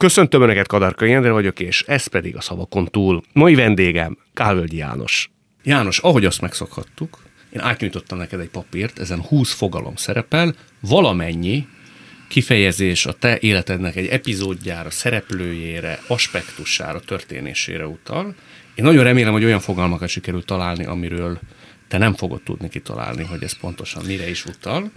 Köszöntöm Önöket, Kadarka Jendre vagyok, és ez pedig a szavakon túl. Mai vendégem Kálvölgyi János. János, ahogy azt megszokhattuk, én átnyújtottam neked egy papírt, ezen 20 fogalom szerepel, valamennyi kifejezés a te életednek egy epizódjára, szereplőjére, aspektusára, történésére utal. Én nagyon remélem, hogy olyan fogalmakat sikerült találni, amiről te nem fogod tudni kitalálni, hogy ez pontosan mire is utal.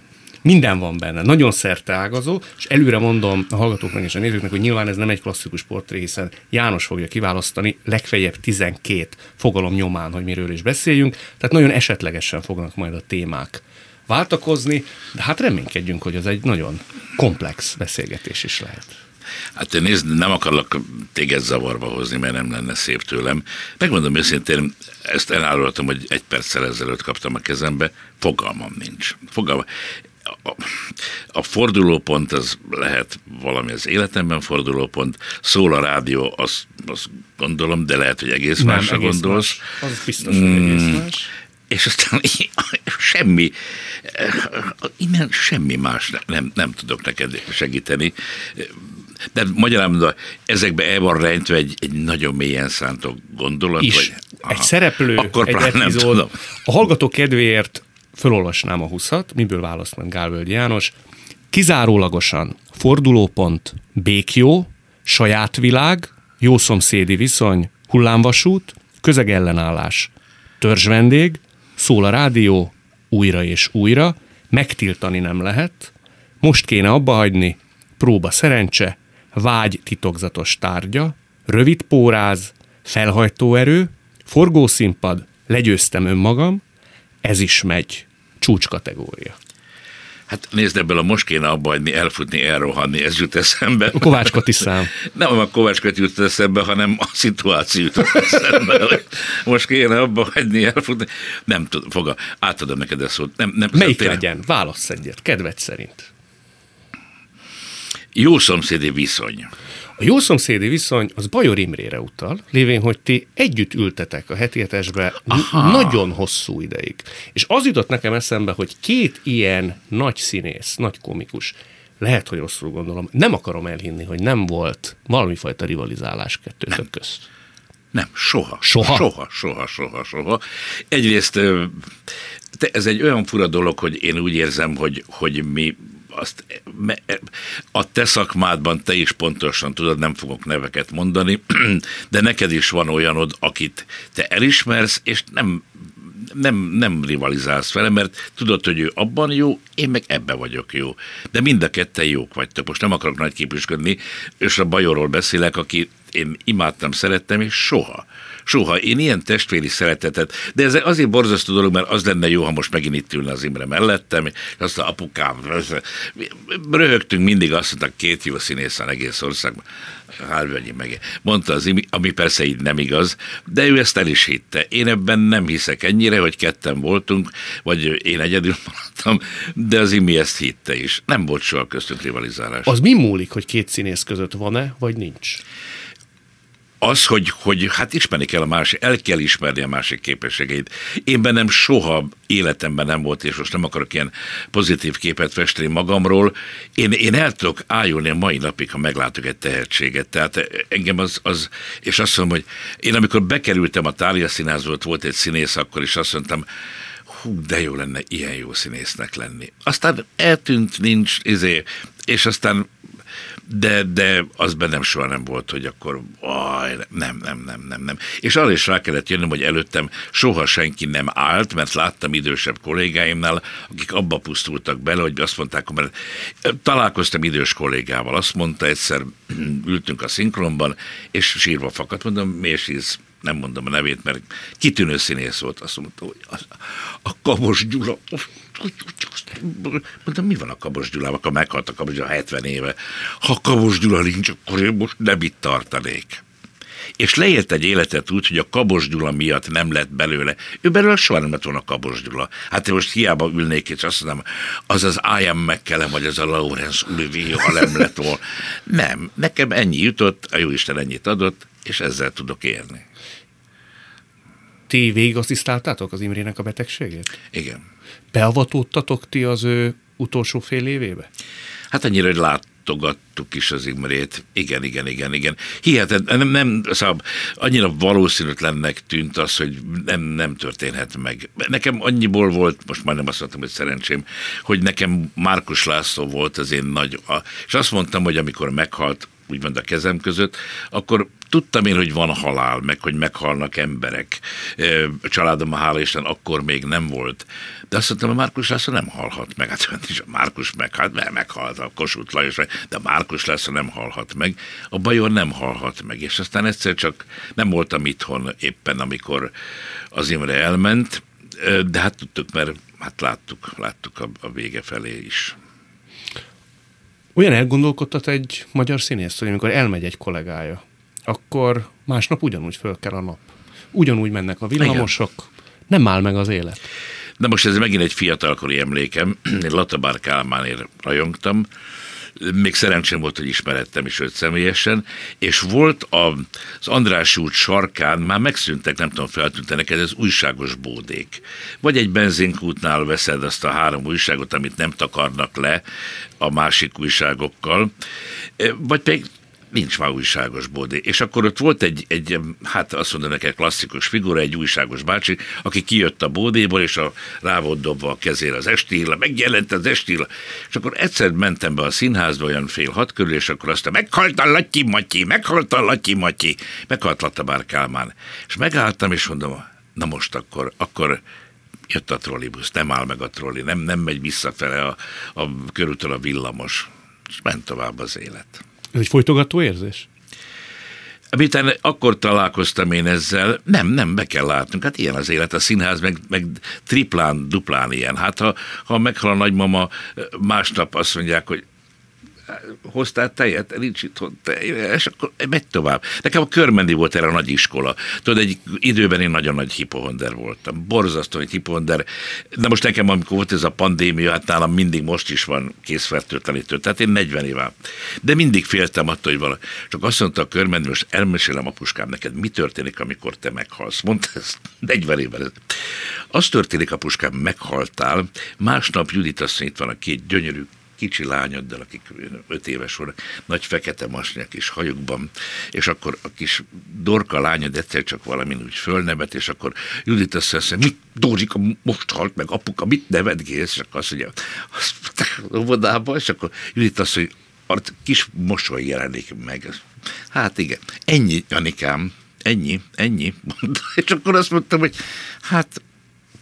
Minden van benne, nagyon szerteágazó, és előre mondom a hallgatóknak és a nézőknek, hogy nyilván ez nem egy klasszikus portré, hiszen János fogja kiválasztani legfeljebb 12 fogalom nyomán, hogy miről is beszéljünk, tehát nagyon esetlegesen fognak majd a témák váltakozni, de hát reménykedjünk, hogy ez egy nagyon komplex beszélgetés is lehet. Hát te nézd, nem akarlak téged zavarba hozni, mert nem lenne szép tőlem. Megmondom őszintén, ezt elárultam, hogy egy perccel ezelőtt kaptam a kezembe, fogalmam nincs. Fogalmam a, a fordulópont az lehet valami az életemben fordulópont, szól a rádió, azt, azt gondolom, de lehet, hogy egész Nem, másra egész gondolsz. Más. Az biztos, hogy mm, egész más. És aztán semmi, innen semmi más nem, nem tudok neked segíteni. De magyarán ezekbe el van rejtve egy, egy nagyon mélyen szántó gondolat. Is. Vagy, egy szereplő, akkor egy epizód. Nem tudom. A hallgató kedvéért fölolvasnám a 20 miből választ meg Gálvölgy János. Kizárólagosan fordulópont, békjó, saját világ, jó szomszédi viszony, hullámvasút, közegellenállás, törzsvendég, szól a rádió, újra és újra, megtiltani nem lehet, most kéne abba hagyni, próba szerencse, vágy titokzatos tárgya, rövid póráz, felhajtó erő, forgószínpad, legyőztem önmagam, ez is megy. Csúcskategória. Hát nézd, ebből a most kéne abba hagyni, elfutni, elrohanni, ez jut eszembe. A Kovács Kati szám. Nem a Kovács Kati jut eszembe, hanem a szituáció jut eszembe. most kéne abba hagyni, elfutni. Nem tudom, foga, átadom neked ezt szót. Nem, nem, Melyik tényleg... legyen? Válasz egyet, kedved szerint. Jó szomszédi viszony. A jó szomszédi viszony az Bajor Imrére utal, lévén, hogy ti együtt ültetek a heti hetesbe nagyon hosszú ideig. És az jutott nekem eszembe, hogy két ilyen nagy színész, nagy komikus, lehet, hogy rosszul gondolom, nem akarom elhinni, hogy nem volt valamifajta rivalizálás kettőtök közt. Nem, soha. Soha? Soha, soha, soha, soha. Egyrészt ez egy olyan fura dolog, hogy én úgy érzem, hogy, hogy mi azt a te szakmádban te is pontosan tudod, nem fogok neveket mondani, de neked is van olyanod, akit te elismersz, és nem nem, nem rivalizálsz vele, mert tudod, hogy ő abban jó, én meg ebbe vagyok jó. De mind a ketten jók vagytok. Most nem akarok nagy képüsködni, és a Bajorról beszélek, aki én imádtam, szerettem, és soha Soha. Én ilyen testvéri szeretetet, de ez azért borzasztó dolog, mert az lenne jó, ha most megint itt ülne az Imre mellettem, és azt a apukám, röhögtünk mindig, azt mondta, két jó színész van egész országban. Hárványi meg. Mondta az Imi, ami persze így nem igaz, de ő ezt el is hitte. Én ebben nem hiszek ennyire, hogy ketten voltunk, vagy én egyedül maradtam, de az Imi ezt hitte is. Nem volt soha köztünk rivalizálás. Az mi múlik, hogy két színész között van-e, vagy nincs? Az, hogy, hogy hát ismerni kell a másik, el kell ismerni a másik képességeit. Én bennem soha életemben nem volt, és most nem akarok ilyen pozitív képet festeni magamról. Én, én el tudok ájulni a mai napig, ha meglátok egy tehetséget. Tehát engem az, az és azt mondom, hogy én amikor bekerültem a Tália színházba, volt egy színész, akkor is azt mondtam, hú, de jó lenne ilyen jó színésznek lenni. Aztán eltűnt, nincs, izé, és aztán de, de az bennem soha nem volt, hogy akkor aj, nem, nem, nem, nem, nem. És arra is rá kellett jönnöm, hogy előttem soha senki nem állt, mert láttam idősebb kollégáimnál, akik abba pusztultak bele, hogy azt mondták, mert találkoztam idős kollégával, azt mondta egyszer, ültünk a szinkronban, és sírva fakadt, mondom, miért sírsz? nem mondom a nevét, mert kitűnő színész volt, azt mondta, hogy a, a Kabos Gyula, mondtam, mi van a Kabos Gyulával, akkor meghalt a Kabos Gyula 70 éve. Ha Kabos Gyula nincs, akkor én most nem itt tartanék. És leélt egy életet úgy, hogy a Kabos Gyula miatt nem lett belőle. Ő belőle soha nem lett volna Kabos Gyula. Hát én most hiába ülnék, és azt mondom, az az Ian McKellen, vagy az a Lawrence Olivier, ha nem lett volna. Nem, nekem ennyi jutott, a Jóisten ennyit adott, és ezzel tudok élni. Ti végigasszisztáltátok az Imrének a betegségét? Igen. Beavatódtatok ti az ő utolsó fél évébe? Hát annyira, hogy lát, mutogattuk is az Imrét. Igen, igen, igen, igen. Hihetet, nem, nem szóval annyira valószínűtlennek tűnt az, hogy nem, nem történhet meg. Nekem annyiból volt, most már nem azt mondtam, hogy szerencsém, hogy nekem Márkus László volt az én nagy, a, és azt mondtam, hogy amikor meghalt, úgymond a kezem között, akkor tudtam én, hogy van halál, meg hogy meghalnak emberek. A családom, hála Isten, akkor még nem volt. De azt mondtam, a Márkus László nem halhat meg. Hát is a Márkus meghalt, mert meghalt a Kossuth Lajos, de a Márkus László nem halhat meg. A Bajor nem halhat meg. És aztán egyszer csak nem voltam itthon éppen, amikor az Imre elment, de hát tudtuk, mert hát láttuk, láttuk a, a vége felé is. Olyan elgondolkodtat egy magyar színész, hogy amikor elmegy egy kollégája, akkor másnap ugyanúgy föl kell a nap. Ugyanúgy mennek a villamosok, Igen. nem áll meg az élet. De most ez megint egy fiatalkori emlékem. Én Latabár Kálmánért rajongtam, még szerencsém volt, hogy ismerettem is őt személyesen, és volt az András út sarkán, már megszűntek, nem tudom, feltűnte neked, ez újságos bódék. Vagy egy benzinkútnál veszed azt a három újságot, amit nem takarnak le a másik újságokkal, vagy pedig nincs már újságos bódé. És akkor ott volt egy, egy hát azt mondom neked klasszikus figura, egy újságos bácsi, aki kijött a bódéból, és a, rá volt dobva a kezére az estíla, megjelent az estíla. És akkor egyszer mentem be a színházba, olyan fél hat körül, és akkor azt meghalt a Latyi Matyi, meghalt a Latyi Matyi, meghalt Latabár Kálmán. És megálltam, és mondom, na most akkor, akkor jött a trollibusz, nem áll meg a trolli, nem, nem megy visszafele a, a körültől a villamos. És ment tovább az élet. Ez egy folytogató érzés? Miután akkor találkoztam én ezzel, nem, nem, be kell látnunk, hát ilyen az élet, a színház meg, meg triplán, duplán ilyen. Hát ha, ha meghal a nagymama, másnap azt mondják, hogy hoztál tejet, nincs itthon tej, és akkor megy tovább. Nekem a körmendi volt erre a nagy iskola. Tudod, egy időben én nagyon nagy hipohonder voltam. Borzasztó egy hipohonder. De most nekem, amikor volt ez a pandémia, hát nálam mindig most is van készfertőtlenítő. Tehát én 40 éve. De mindig féltem attól, hogy vala. Csak azt mondta a körmendi, most elmesélem apuskám neked, mi történik, amikor te meghalsz. Mondta ezt 40 évvel. Az történik, apuskám, meghaltál, másnap Judit asszony itt van a két gyönyörű kicsi lányoddal, akik öt éves voltak, nagy fekete masnyak és hajukban, és akkor a kis dorka lányod egyszer csak valamin úgy fölnevet, és akkor Judit mondja, mit Dózsika most halt meg, apuka, mit nevetgélsz? És akkor azt mondja, azt óvodába, és akkor Judit azt mondja, kis mosoly jelenik meg. Hát igen, ennyi, Janikám, ennyi, ennyi. És akkor azt mondtam, hogy hát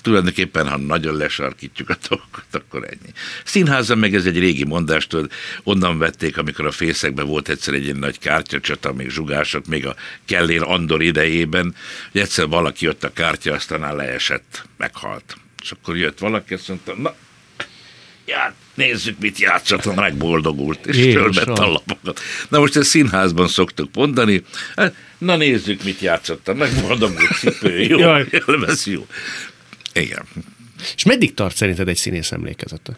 tulajdonképpen, ha nagyon lesarkítjuk a dolgokat, akkor ennyi. Színházan meg ez egy régi mondástól, onnan vették, amikor a fészekben volt egyszer egy nagy kártyacsata, még zsugások, még a Kellér Andor idejében, hogy egyszer valaki jött a kártya, aztán leesett, meghalt. És akkor jött valaki, azt mondta, na, já, nézzük, mit játszott, megboldogult, és fölvett a lapokat. Na most ezt színházban szoktuk mondani, hát, na nézzük, mit játszottam, megboldogult cipő, jó, élvez, jó. Igen. És meddig tart szerinted egy színész emlékezete?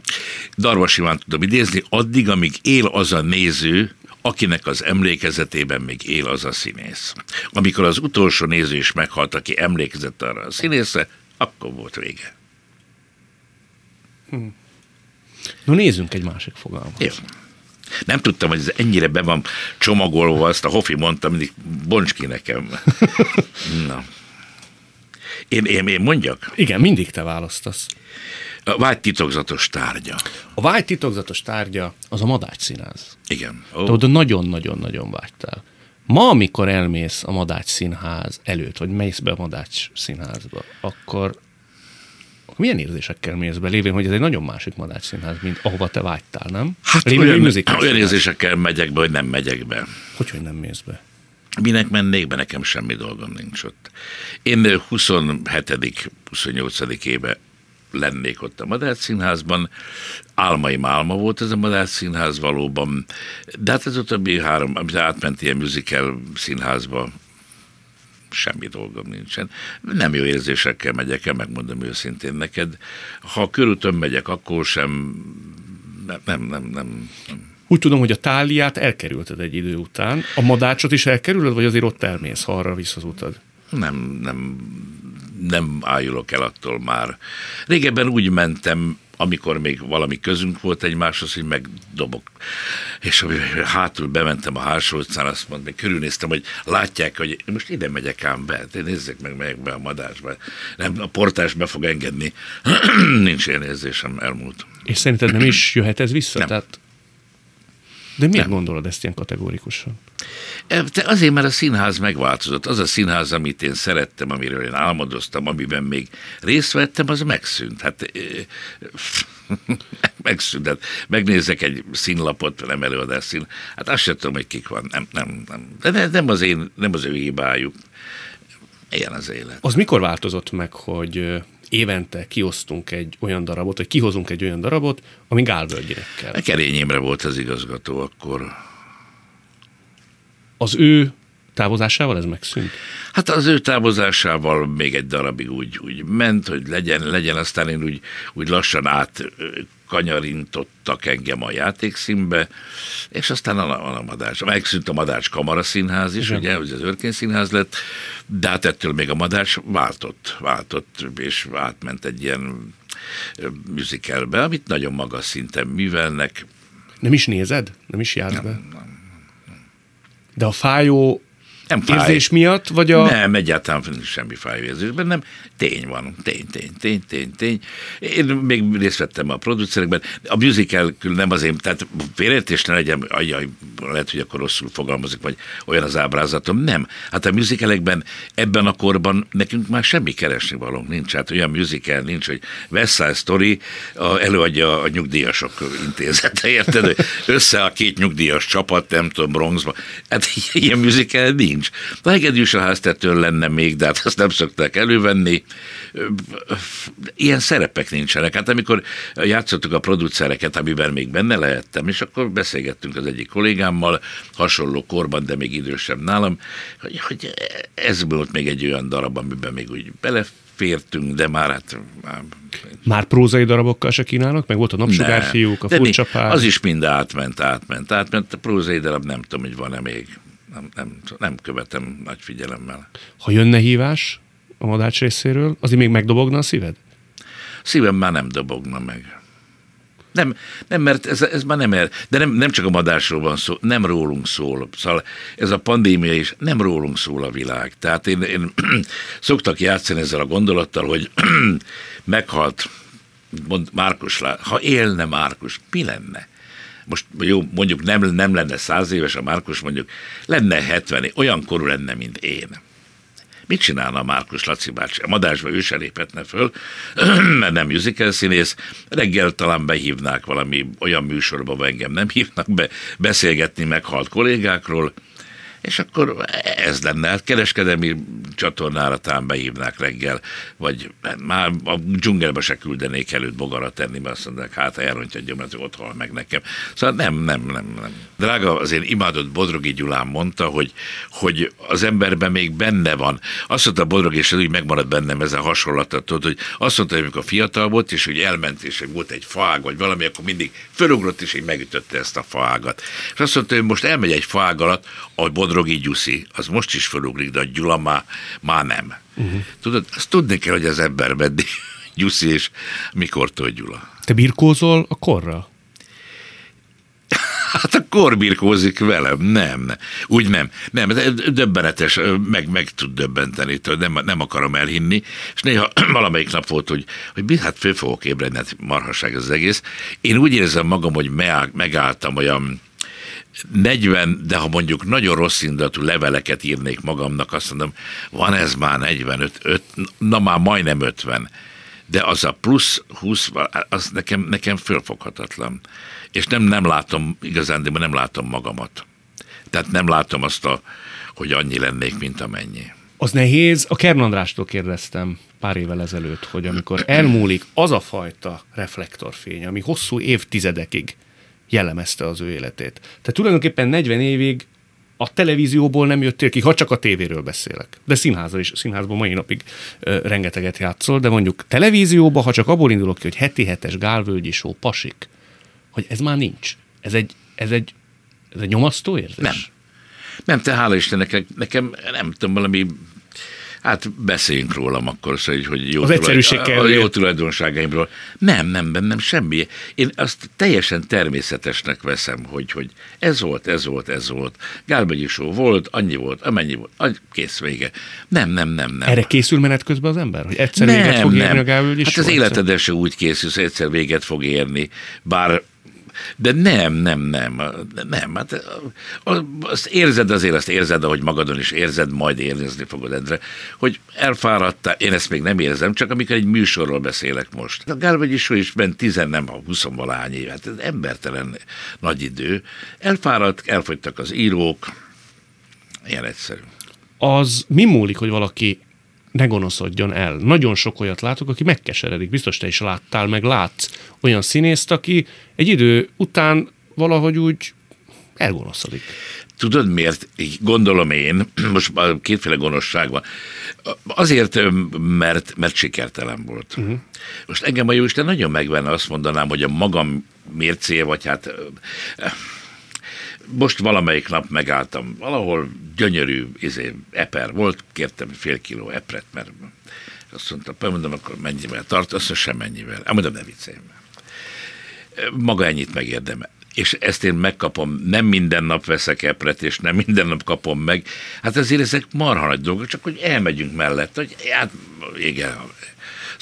Darvas Iván tudom idézni, addig, amíg él az a néző, akinek az emlékezetében még él az a színész. Amikor az utolsó néző is meghalt, aki emlékezett arra a színészre, akkor volt vége. Hm. No nézzünk egy másik fogalmat. Jó. Nem tudtam, hogy ez ennyire be van csomagolva, azt a Hofi mondta, mindig bonts ki nekem. Na. Én, én, én mondjak? Igen, mindig te választasz. A vágy titokzatos tárgya. A vágy titokzatos tárgya az a Madács színház. Igen. Oh. Te oda nagyon-nagyon-nagyon vágytál. Ma, amikor elmész a Madács színház előtt, vagy mész be a Madács színházba, akkor, akkor milyen érzésekkel mész be, lévén, hogy ez egy nagyon másik Madács színház, mint ahova te vágytál, nem? Hát lévén, olyan, olyan érzésekkel megyek be, hogy nem megyek be. Hogy, hogy nem mész be? Minek mennék be, nekem semmi dolgom nincs ott. Én 27 28 éve lennék ott a Madár Színházban. Álmaim álma volt ez a Madár Színház valóban, de hát ez a többi három, amit átment ilyen musical színházba, semmi dolgom nincsen. Nem jó érzésekkel megyek el, megmondom őszintén neked. Ha körültöm megyek, akkor sem, nem, nem, nem, nem. Úgy tudom, hogy a táliát elkerülted egy idő után. A madácsot is elkerülöd, vagy azért ott elmész, ha arra visz az utad? Nem, nem, nem ájulok el attól már. Régebben úgy mentem, amikor még valami közünk volt egymáshoz, hogy megdobok. És ami hátul bementem a hátsó utcán, azt mondtam, hogy körülnéztem, hogy látják, hogy én most ide megyek ám be, de nézzék meg, megyek be a madásba. Nem, a portás be fog engedni. Nincs ilyen érzésem, elmúlt. És szerinted nem is jöhet ez vissza? Nem. Tehát... De miért Nem. gondolod ezt ilyen kategórikusan? E, Te azért, mert a színház megváltozott. Az a színház, amit én szerettem, amiről én álmodoztam, amiben még részt vettem, az megszűnt. Hát ö, megszűnt. Hát megnézek egy színlapot, nem előadás szín. Hát azt sem tudom, hogy kik van. Nem, nem, nem. De ne- nem az, én, nem az ő hibájuk. Ilyen az élet. Az mikor változott meg, hogy évente kiosztunk egy olyan darabot, vagy kihozunk egy olyan darabot, ami Gálvölgyinek kell? A Kerény Imre volt az igazgató akkor. Az ő távozásával ez megszűnt? Hát az ő távozásával még egy darabig úgy, úgy ment, hogy legyen, legyen, aztán én úgy, úgy lassan át kanyarintottak engem a játékszínbe, és aztán a, a Madács. Megszűnt a Madács Kamaraszínház is, Igen. ugye, hogy az Örkény Színház lett, de hát ettől még a Madács váltott, váltott, és átment egy ilyen ö, musicalbe, amit nagyon magas szinten művelnek. Nem is nézed? Nem is jársz be? De a fájó Nem fáj. érzés miatt, vagy a... Nem, egyáltalán nincs semmi fájóérzésben, nem. Tény van, tény, tény, tény, tény, tény. Én még részt vettem a producerekben. A musical nem azért, tehát félreértés ne legyen, ajjaj, lehet, hogy akkor rosszul fogalmazik, vagy olyan az ábrázatom. Nem. Hát a musicalekben ebben a korban nekünk már semmi keresni valónk nincs. Hát olyan musical nincs, hogy West Side Story a, előadja a nyugdíjasok intézete, érted? Össze a két nyugdíjas csapat, nem tudom, Bronxba. Hát ilyen musical nincs. A hegedűs a háztetőn lenne még, de hát azt nem szokták elővenni. Ilyen szerepek nincsenek. Hát amikor játszottuk a producereket, amiben még benne lehettem, és akkor beszélgettünk az egyik kollégámmal, hasonló korban, de még idősebb nálam, hogy, hogy ez volt még egy olyan darab, amiben még úgy belefértünk, de már hát már Már prózai darabokkal se kínálnak? Meg volt a napsugárfiúk, a furcsa. Az is mind átment, átment, átment. A prózai darab nem tudom, hogy van-e még. Nem, nem, nem követem nagy figyelemmel. Ha jönne hívás a Madács részéről, azért még megdobogna a szíved? Szívem már nem dobogna meg. Nem, nem mert ez, ez már nem el, de nem, nem csak a madásról van szó, nem rólunk szól. Szóval ez a pandémia is nem rólunk szól a világ. Tehát én, én szoktak játszani ezzel a gondolattal, hogy meghalt mond, Márkus, Lá- ha élne Márkus, mi lenne? Most jó, mondjuk nem, nem lenne száz éves a Márkus, mondjuk lenne 70, olyan korú lenne, mint én. Mit csinálna a Márkus Laci bácsi? A madásba ő se léphetne föl, mert nem musical színész. Reggel talán behívnák valami olyan műsorba, ahol engem nem hívnak be, beszélgetni meghalt kollégákról, és akkor ez lenne, hát kereskedelmi csatornára talán behívnák reggel, vagy már a dzsungelbe se küldenék előtt bogarat tenni, mert azt mondják, hát elrontja a gyomrat, ott hal meg nekem. Szóval nem, nem, nem, nem. Drága, az én imádott Bodrogi Gyulán mondta, hogy, hogy az emberben még benne van. Azt mondta Bodrogi, és ez úgy megmaradt bennem ez a hasonlatot, hogy azt mondta, hogy amikor fiatal volt, és hogy elment, és volt egy faág, vagy valami, akkor mindig fölugrott, és így megütötte ezt a faágat. És azt mondta, hogy most elmegy egy faág alatt, a Bodrogi Gyuszi, az most is fölugrik, de a Gyula már, már nem. Uh-huh. Tudod, azt tudni kell, hogy az ember meddig Gyuszi, és mikortól Gyula. Te birkózol a korra? Hát akkor birkózik velem, nem. Úgy nem. Nem, döbbenetes, meg, meg tud döbbenteni, nem, nem akarom elhinni. És néha valamelyik nap volt, hogy, hogy hát föl fogok ébredni, hát marhaság az egész. Én úgy érzem magam, hogy megálltam olyan 40, de ha mondjuk nagyon rossz indulatú leveleket írnék magamnak, azt mondom, van ez már 45, öt, na már majdnem 50. De az a plusz 20, az nekem, nekem fölfoghatatlan. És nem, nem látom, igazán, de nem látom magamat. Tehát nem látom azt, a, hogy annyi lennék, mint amennyi. Az nehéz. A Kern Andrástól kérdeztem pár évvel ezelőtt, hogy amikor elmúlik az a fajta reflektorfény, ami hosszú évtizedekig jellemezte az ő életét. Tehát tulajdonképpen 40 évig a televízióból nem jöttél ki, ha csak a tévéről beszélek. De színházal is, színházban mai napig ö, rengeteget játszol, de mondjuk televízióba, ha csak abból indulok ki, hogy heti hetes gálvölgyi show, pasik, hogy ez már nincs. Ez egy, ez egy, ez egy nyomasztó érzés? Nem. Nem, te hála Istennek, nekem nem tudom, valami Hát beszéljünk rólam akkor, szóval, hogy jó, Az tulajdon, kell, a jó tulajdonságaimról. Nem, nem, nem, nem, semmi. Én azt teljesen természetesnek veszem, hogy, hogy ez volt, ez volt, ez volt. Gálbegyi show volt, annyi volt, amennyi volt, annyi, kész vége. Nem, nem, nem, nem. Erre készül menet közben az ember? Hogy egyszer véget fog érni a Gálvölgyi Hát az életedre se úgy készülsz, egyszer véget fog érni, bár de nem, nem, nem, nem, hát azt érzed azért, azt érzed, ahogy magadon is érzed, majd érezni fogod Endre, hogy elfáradtál, én ezt még nem érzem, csak amikor egy műsorról beszélek most. A Gálvegyi Show is ment tizen, nem, 20 valahány év, hát ez embertelen nagy idő. Elfáradt, elfogytak az írók, ilyen egyszerű. az mi múlik, hogy valaki ne gonoszodjon el. Nagyon sok olyat látok, aki megkeseredik. Biztos te is láttál, meg látsz olyan színészt, aki egy idő után valahogy úgy elgonoszodik. Tudod miért? Gondolom én, most már kétféle gonoszság van. Azért, mert, mert sikertelen volt. Uh-huh. Most engem a Jóisten nagyon megvenne, azt mondanám, hogy a magam mércéje, vagy hát most valamelyik nap megálltam, valahol gyönyörű izé, eper volt, kértem fél kiló epret, mert azt mondta, mondom, akkor mennyivel tart, azt mondja, sem mennyivel. Ah, mondom, ne viccelj maga ennyit megérdemel. És ezt én megkapom, nem minden nap veszek epret, és nem minden nap kapom meg. Hát azért ezek marha nagy dolgok, csak hogy elmegyünk mellett, hogy hát igen.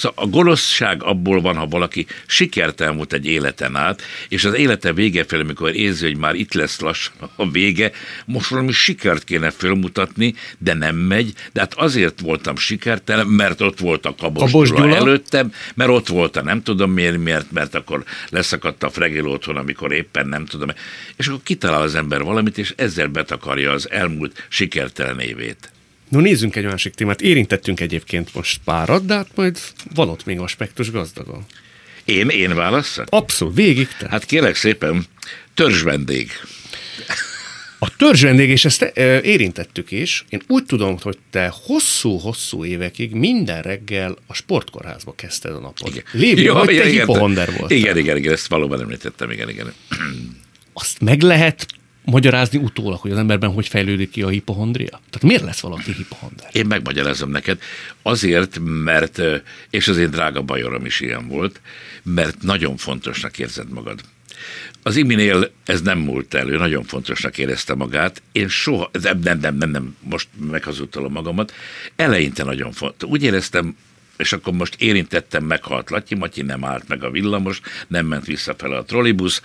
Szóval a gonoszság abból van, ha valaki sikert elmúlt egy életen át, és az élete vége felé, amikor érzi, hogy már itt lesz lassan a vége, most valami sikert kéne fölmutatni, de nem megy, de hát azért voltam sikertelen, mert ott volt a Kabos, Kabos Gyula? előttem, mert ott volt a nem tudom miért, miért, mert akkor leszakadt a fregél otthon, amikor éppen nem tudom. És akkor kitalál az ember valamit, és ezzel betakarja az elmúlt sikertelen évét. No nézzünk egy másik témát. Érintettünk egyébként most párat, de hát majd van ott még aspektus gazdagon. Én, én válaszol? Abszolút, végig te. Hát kérlek szépen, törzs vendég. A törzs vendég, és ezt e, érintettük is, én úgy tudom, hogy te hosszú-hosszú évekig minden reggel a sportkórházba kezdted a napot. Lévő, Jó, hogy te igen, igen. hipohonder voltál. Igen, igen, igen, ezt valóban említettem, igen, igen. Azt meg lehet magyarázni utólag, hogy az emberben hogy fejlődik ki a hipohondria? Tehát miért lesz valaki hipohonder? Én megmagyarázom neked. Azért, mert, és az én drága bajorom is ilyen volt, mert nagyon fontosnak érzed magad. Az Iminél ez nem múlt el, ő nagyon fontosnak érezte magát. Én soha, nem, nem, nem, nem, nem most meghazudtalom magamat, eleinte nagyon fontos. Úgy éreztem, és akkor most érintettem, meghalt Latyi Matyi, nem állt meg a villamos, nem ment visszafele a trollibusz,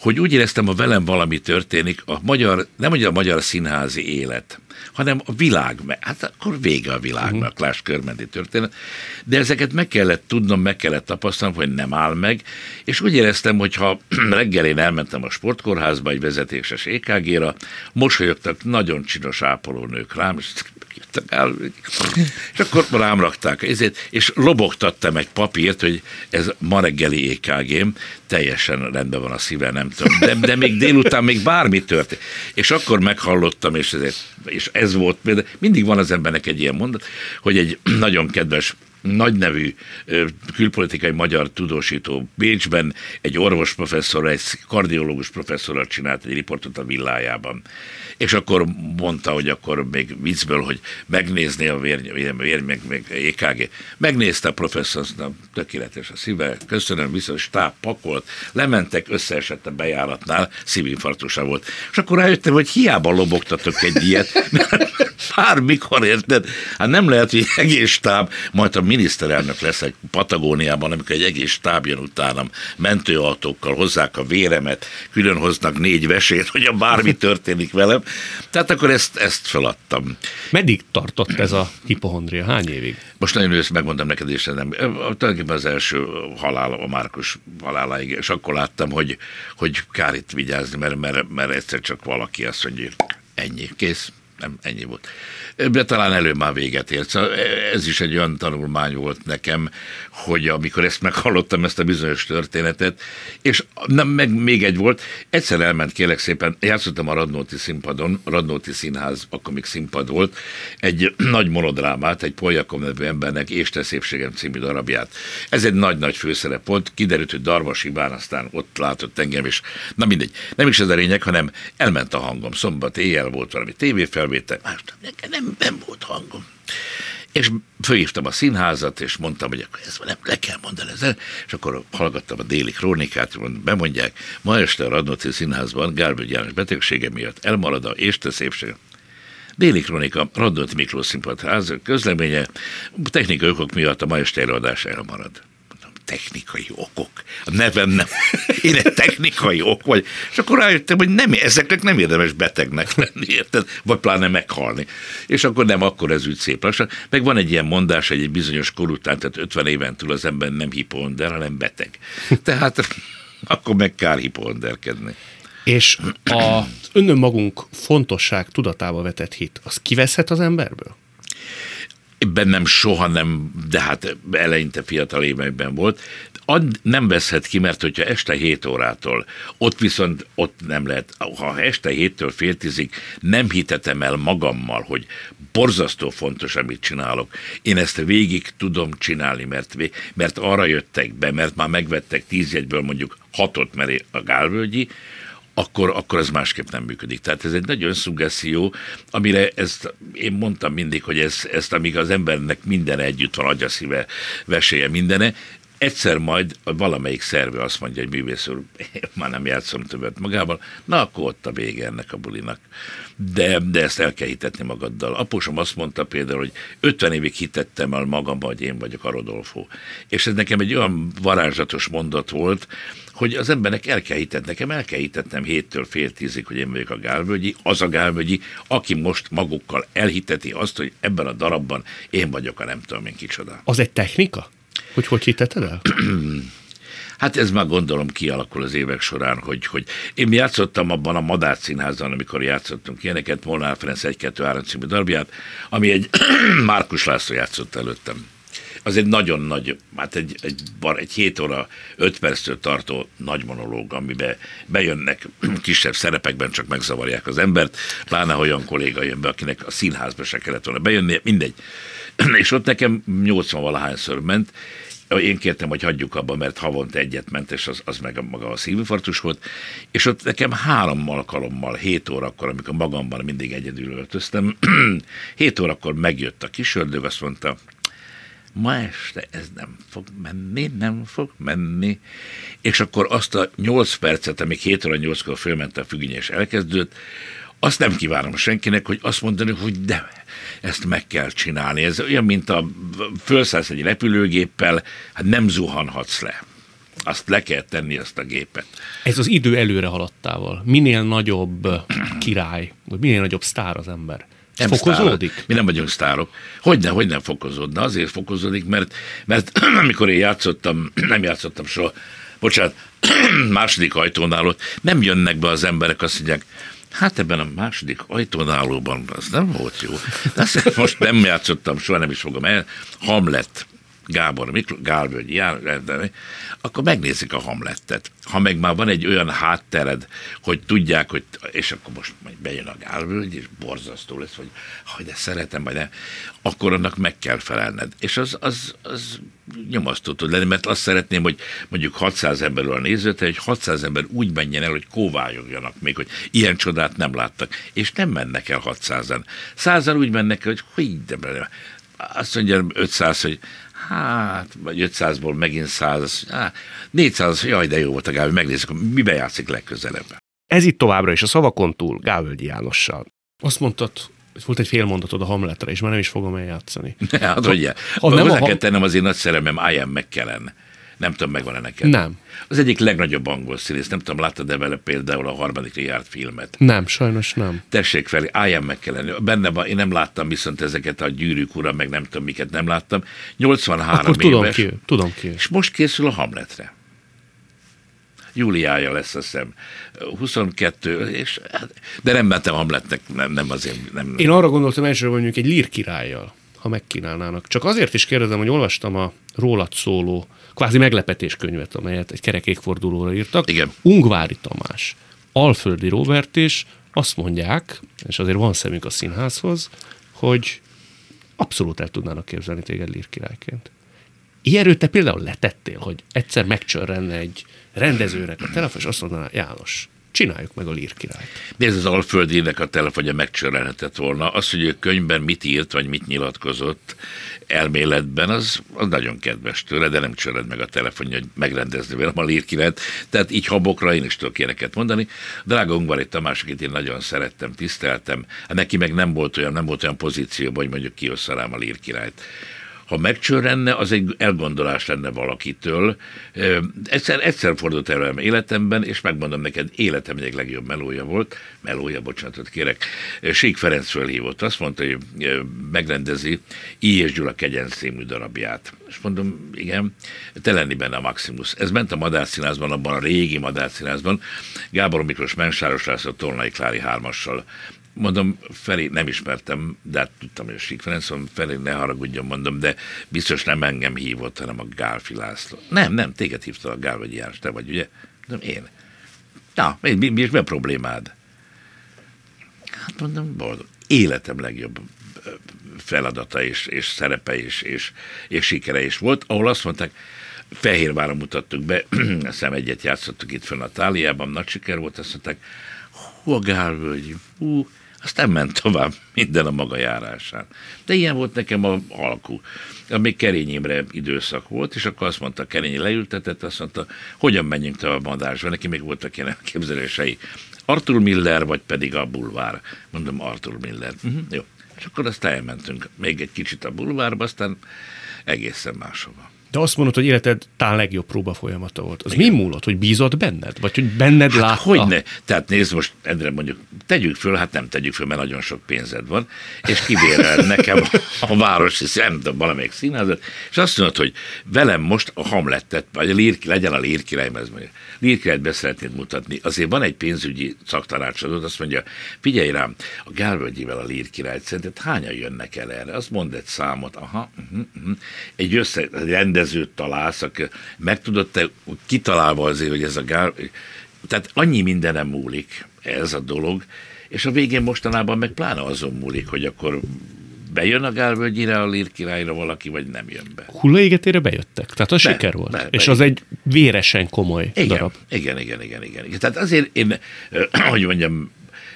hogy úgy éreztem, ha velem valami történik, a magyar, nem hogy a magyar színházi élet, hanem a világ, hát akkor vége a világnak, uh-huh. láss körmenti történet, de ezeket meg kellett tudnom, meg kellett tapasztalnom, hogy nem áll meg, és úgy éreztem, hogy ha reggel én elmentem a sportkórházba egy vezetéses EKG-ra, mosolyogtak nagyon csinos ápolónők rám, és jöttek el, és akkor rám rakták ezért, és lobogtattam egy papírt, hogy ez ma reggeli EKG-m, teljesen rendben van a szíve, nem tudom, de, de még délután még bármi történt. És akkor meghallottam, és, ezért, és ez volt például, mindig van az embernek egy ilyen mondat, hogy egy nagyon kedves nagy nevű külpolitikai magyar tudósító Bécsben egy orvos professzor, egy kardiológus professzorral csinált egy riportot a villájában. És akkor mondta, hogy akkor még viccből, hogy megnézni a vér, vér, vér meg, meg EKG. Megnézte a professzor, azt mondta, tökéletes a szíve, köszönöm, viszont stáb pakolt, lementek, összeesett a bejáratnál, szívinfarktusa volt. És akkor rájöttem, hogy hiába lobogtatok egy ilyet, mert bármikor érted, hát nem lehet, hogy egész stáb, majd a miniszterelnök lesz egy Patagóniában, amikor egy egész stáb jön utánam, mentőautókkal hozzák a véremet, külön hoznak négy vesét, hogy a bármi történik velem. Tehát akkor ezt, ezt feladtam. Meddig tartott ez a hipohondria? Hány évig? Most nagyon őszintén megmondom neked, és nem. Tulajdonképpen az első halál, a Márkus haláláig, és akkor láttam, hogy, hogy kár itt vigyázni, mert, mert, mert egyszer csak valaki azt mondja, ennyi, kész, nem, ennyi volt. De talán elő már véget ért. Szóval ez is egy olyan tanulmány volt nekem, hogy amikor ezt meghallottam, ezt a bizonyos történetet, és nem, meg még egy volt, egyszer elment kérlek szépen, játszottam a Radnóti színpadon, a Radnóti színház, akkor még színpad volt, egy nagy monodrámát, egy Polyakom nevű embernek és te szépségem című darabját. Ez egy nagy-nagy főszerep volt, kiderült, hogy Darvas Iván aztán ott látott engem, és na mindegy, nem is ez a lényeg, hanem elment a hangom. Szombat éjjel volt valami tévéfelvétel, más nem, nem, nem volt hangom. És fölhívtam a színházat, és mondtam, hogy akkor ezt nem le kell mondani ezzel, és akkor hallgattam a déli krónikát, bemondják, ma este a Radnóci Színházban Gálvögy János betegsége miatt elmarad a és te szépség. Déli Kronika, Radnóti Miklós Színpadház közleménye, technikai okok miatt a ma este előadás elmarad technikai okok. A nevem nem. Én egy technikai ok vagy. És akkor rájöttem, hogy nem, ezeknek nem érdemes betegnek lenni, érted? Vagy pláne meghalni. És akkor nem, akkor ez úgy szép lassan. Meg van egy ilyen mondás, hogy egy bizonyos kor után, tehát 50 éven túl az ember nem hiponder, hanem beteg. Tehát akkor meg kár hiponderkedni. És a önmagunk fontosság tudatába vetett hit, az kiveszhet az emberből? Bennem soha nem, de hát eleinte fiatal években volt, ad, nem veszhet ki, mert hogyha este 7 órától, ott viszont ott nem lehet, ha este 7-től fél tízig nem hitetem el magammal, hogy borzasztó fontos, amit csinálok. Én ezt végig tudom csinálni, mert, mert arra jöttek be, mert már megvettek tíz jegyből mondjuk hatot, mert a Gálvölgyi, akkor, akkor ez másképp nem működik. Tehát ez egy nagy önszuggeszió, amire ezt én mondtam mindig, hogy ez, ezt amíg az embernek minden együtt van, agya szíve, veséje, mindene, egyszer majd valamelyik szerve azt mondja, hogy művész úr, már nem játszom többet magával, na akkor ott a vége ennek a bulinak. De, de ezt el kell hitetni magaddal. Apósom azt mondta például, hogy 50 évig hitettem el magamba, hogy én vagyok a Rodolfo. És ez nekem egy olyan varázslatos mondat volt, hogy az embernek el kell hitetni, nekem el kell hitetnem héttől fél tízig, hogy én vagyok a Gálvölgyi, az a Gálvölgyi, aki most magukkal elhiteti azt, hogy ebben a darabban én vagyok a nem tudom én kicsoda. Az egy technika? Hogy hogy hitteted el? Hát ez már gondolom kialakul az évek során, hogy, hogy én játszottam abban a Madár színházban, amikor játszottunk ilyeneket, Molnár Ferenc 1-2-3 című darabját, ami egy Márkus László játszott előttem az egy nagyon nagy, hát egy, egy, bar, egy 7 óra, 5 perctől tartó nagy monológ, amiben bejönnek kisebb szerepekben, csak megzavarják az embert, pláne olyan kolléga jön be, akinek a színházba se kellett volna bejönni, mindegy. És ott nekem 80 valahányszor ment, én kértem, hogy hagyjuk abba, mert havonta egyet ment, és az, az meg maga a szívinfarktus volt, és ott nekem három alkalommal, hét órakor, amikor magamban mindig egyedül öltöztem, hét órakor megjött a kisördög, azt mondta, ma este ez nem fog menni, nem fog menni. És akkor azt a nyolc percet, amíg 7 óra 8-kor fölment a függöny és elkezdődött, azt nem kívánom senkinek, hogy azt mondani, hogy de ezt meg kell csinálni. Ez olyan, mint a felszállsz egy repülőgéppel, hát nem zuhanhatsz le. Azt le kell tenni, azt a gépet. Ez az idő előre haladtával. Minél nagyobb király, vagy minél nagyobb sztár az ember, nem fokozódik? Sztár. Mi nem vagyunk sztárok. Hogy nem, hogy nem fokozódna? Azért fokozódik, mert, mert amikor én játszottam, nem játszottam soha, bocsánat, második ajtónál ott, nem jönnek be az emberek, azt mondják, Hát ebben a második ajtónálóban az nem volt jó. De azt most nem játszottam, soha nem is fogom el. Hamlet Gábor Mikl, Gálvölgyi jár, akkor megnézik a Hamlettet. Ha meg már van egy olyan háttered, hogy tudják, hogy és akkor most majd bejön a Gálvölgy, és borzasztó lesz, hogy hogy de szeretem, vagy nem, akkor annak meg kell felelned. És az, az, az nyomasztó tud lenni, mert azt szeretném, hogy mondjuk 600 emberről a nézőte, hogy 600 ember úgy menjen el, hogy kóvályogjanak még, hogy ilyen csodát nem láttak. És nem mennek el 600-an. Százan úgy mennek el, hogy hogy de azt mondja 500, hogy hát, vagy 500-ból megint 100, hát, 400, jaj, de jó volt a Gábor, megnézzük, miben játszik legközelebb. Ez itt továbbra is a szavakon túl Gávölgyi Jánossal. Azt mondtad, hogy volt egy fél mondatod a Hamletre, és már nem is fogom eljátszani. Hát, hogy ha, ha nem a ham... tennem az én nagy szerelmem Ian McKellen. Nem tudom, megvan-e neked? Nem. Az egyik legnagyobb angol színész, nem tudom, láttad-e vele például a harmadik Richard filmet? Nem, sajnos nem. Tessék fel, Ian McKellen. Benne van, én nem láttam viszont ezeket a gyűrűk ura, meg nem tudom, miket nem láttam. 83 Akkor tudom éves. Ki, tudom ki. És most készül a Hamletre júliája lesz, azt hiszem, 22, és, hát, de nem mentem Hamletnek, nem, nem azért. Nem, Én arra gondoltam elsőre, mondjuk egy lír királlyal, ha megkínálnának. Csak azért is kérdezem, hogy olvastam a rólad szóló kvázi meglepetéskönyvet, amelyet egy kerekékfordulóra írtak. Igen. Ungvári Tamás, Alföldi Robert és azt mondják, és azért van szemünk a színházhoz, hogy abszolút el tudnának képzelni téged lírkirályként. Ilyenről te például letettél, hogy egyszer megcsörrenne egy rendezőnek a telefon, és azt mondaná, János, csináljuk meg a lírkirályt. De ez az Alföldinek a telefonja megcsörelhetett volna. Az, hogy ő könyvben mit írt, vagy mit nyilatkozott elméletben, az, az nagyon kedves tőle, de nem csörred meg a telefonja, hogy megrendezni velem a lírkirályt. Tehát így habokra én is tudok ilyeneket mondani. Drága Ungvari Tamás, akit én nagyon szerettem, tiszteltem, neki meg nem volt olyan, nem volt olyan pozícióban, hogy mondjuk kiosszalám a lírkirályt ha megcsörrenne, az egy elgondolás lenne valakitől. Egyszer, egyszer fordult elő életemben, és megmondom neked, életem egyik legjobb melója volt, melója, bocsánatot kérek. Sík Ferenc fölhívott, azt mondta, hogy megrendezi I. és Gyula Kegyen című darabját. És mondom, igen, te lenni benne a Maximus. Ez ment a Madárszínázban, abban a régi Madárszínázban, Gábor Miklós Mensáros László Tolnai Klári hármassal mondom, Feri nem ismertem, de hát tudtam, hogy a Sík Ferenc, mondom, Feri ne haragudjon, mondom, de biztos nem engem hívott, hanem a Gálfi László. Nem, nem, téged hívta a Gál vagy János, te vagy, ugye? Mondom, én. Na, mi, mi, mi, mi a problémád? Hát mondom, boldog. Életem legjobb feladata és, és szerepe és, és, és sikere is volt, ahol azt mondták, Fehérváron mutattuk be, szem egyet játszottuk itt fönn a Táliában, nagy siker volt, azt mondták, hú, a Gálvölgyi, hú, aztán ment tovább minden a maga járásán. De ilyen volt nekem a alkú. Még Kerény Imre időszak volt, és akkor azt mondta, Kerényi leültetett, azt mondta, hogyan menjünk tovább a madásba, neki még voltak ilyen képzelései. Arthur Miller, vagy pedig a bulvár. Mondom, Arthur Miller. Uh-huh, jó. És akkor azt elmentünk még egy kicsit a bulvárba, aztán egészen máshova. De azt mondod, hogy életed talán legjobb próba folyamata volt. Az Igen. mi múlott? Hogy bízott benned? Vagy hogy benned hát látta? Hogy ne? Tehát nézd most, Endre mondjuk, tegyük föl, hát nem tegyük föl, mert nagyon sok pénzed van, és kivérel nekem a városi, tudom, valamelyik színházat, és azt mondod, hogy velem most a Hamlettet, vagy a lírki, legyen a lírkirály, ez mondja, lírkirályt be szeretnéd mutatni. Azért van egy pénzügyi szaktanácsadód, azt mondja, figyelj rám, a Gálvölgyivel a lírkirályt szerinted hányan jönnek el erre? Azt mond egy számot, aha, uh-huh, uh-huh. egy össze, rendezőt találsz, aki meg tudod te kitalálva azért, hogy ez a gál... Tehát annyi mindenem múlik ez a dolog, és a végén mostanában meg pláne azon múlik, hogy akkor bejön a Gálvölgyire, a Lír királyra valaki, vagy nem jön be. Hullaégetére bejöttek, tehát az be, siker volt. Be, és be, az egy véresen komoly igen, darab. Igen, igen, igen, igen. Tehát azért én, hogy mondjam,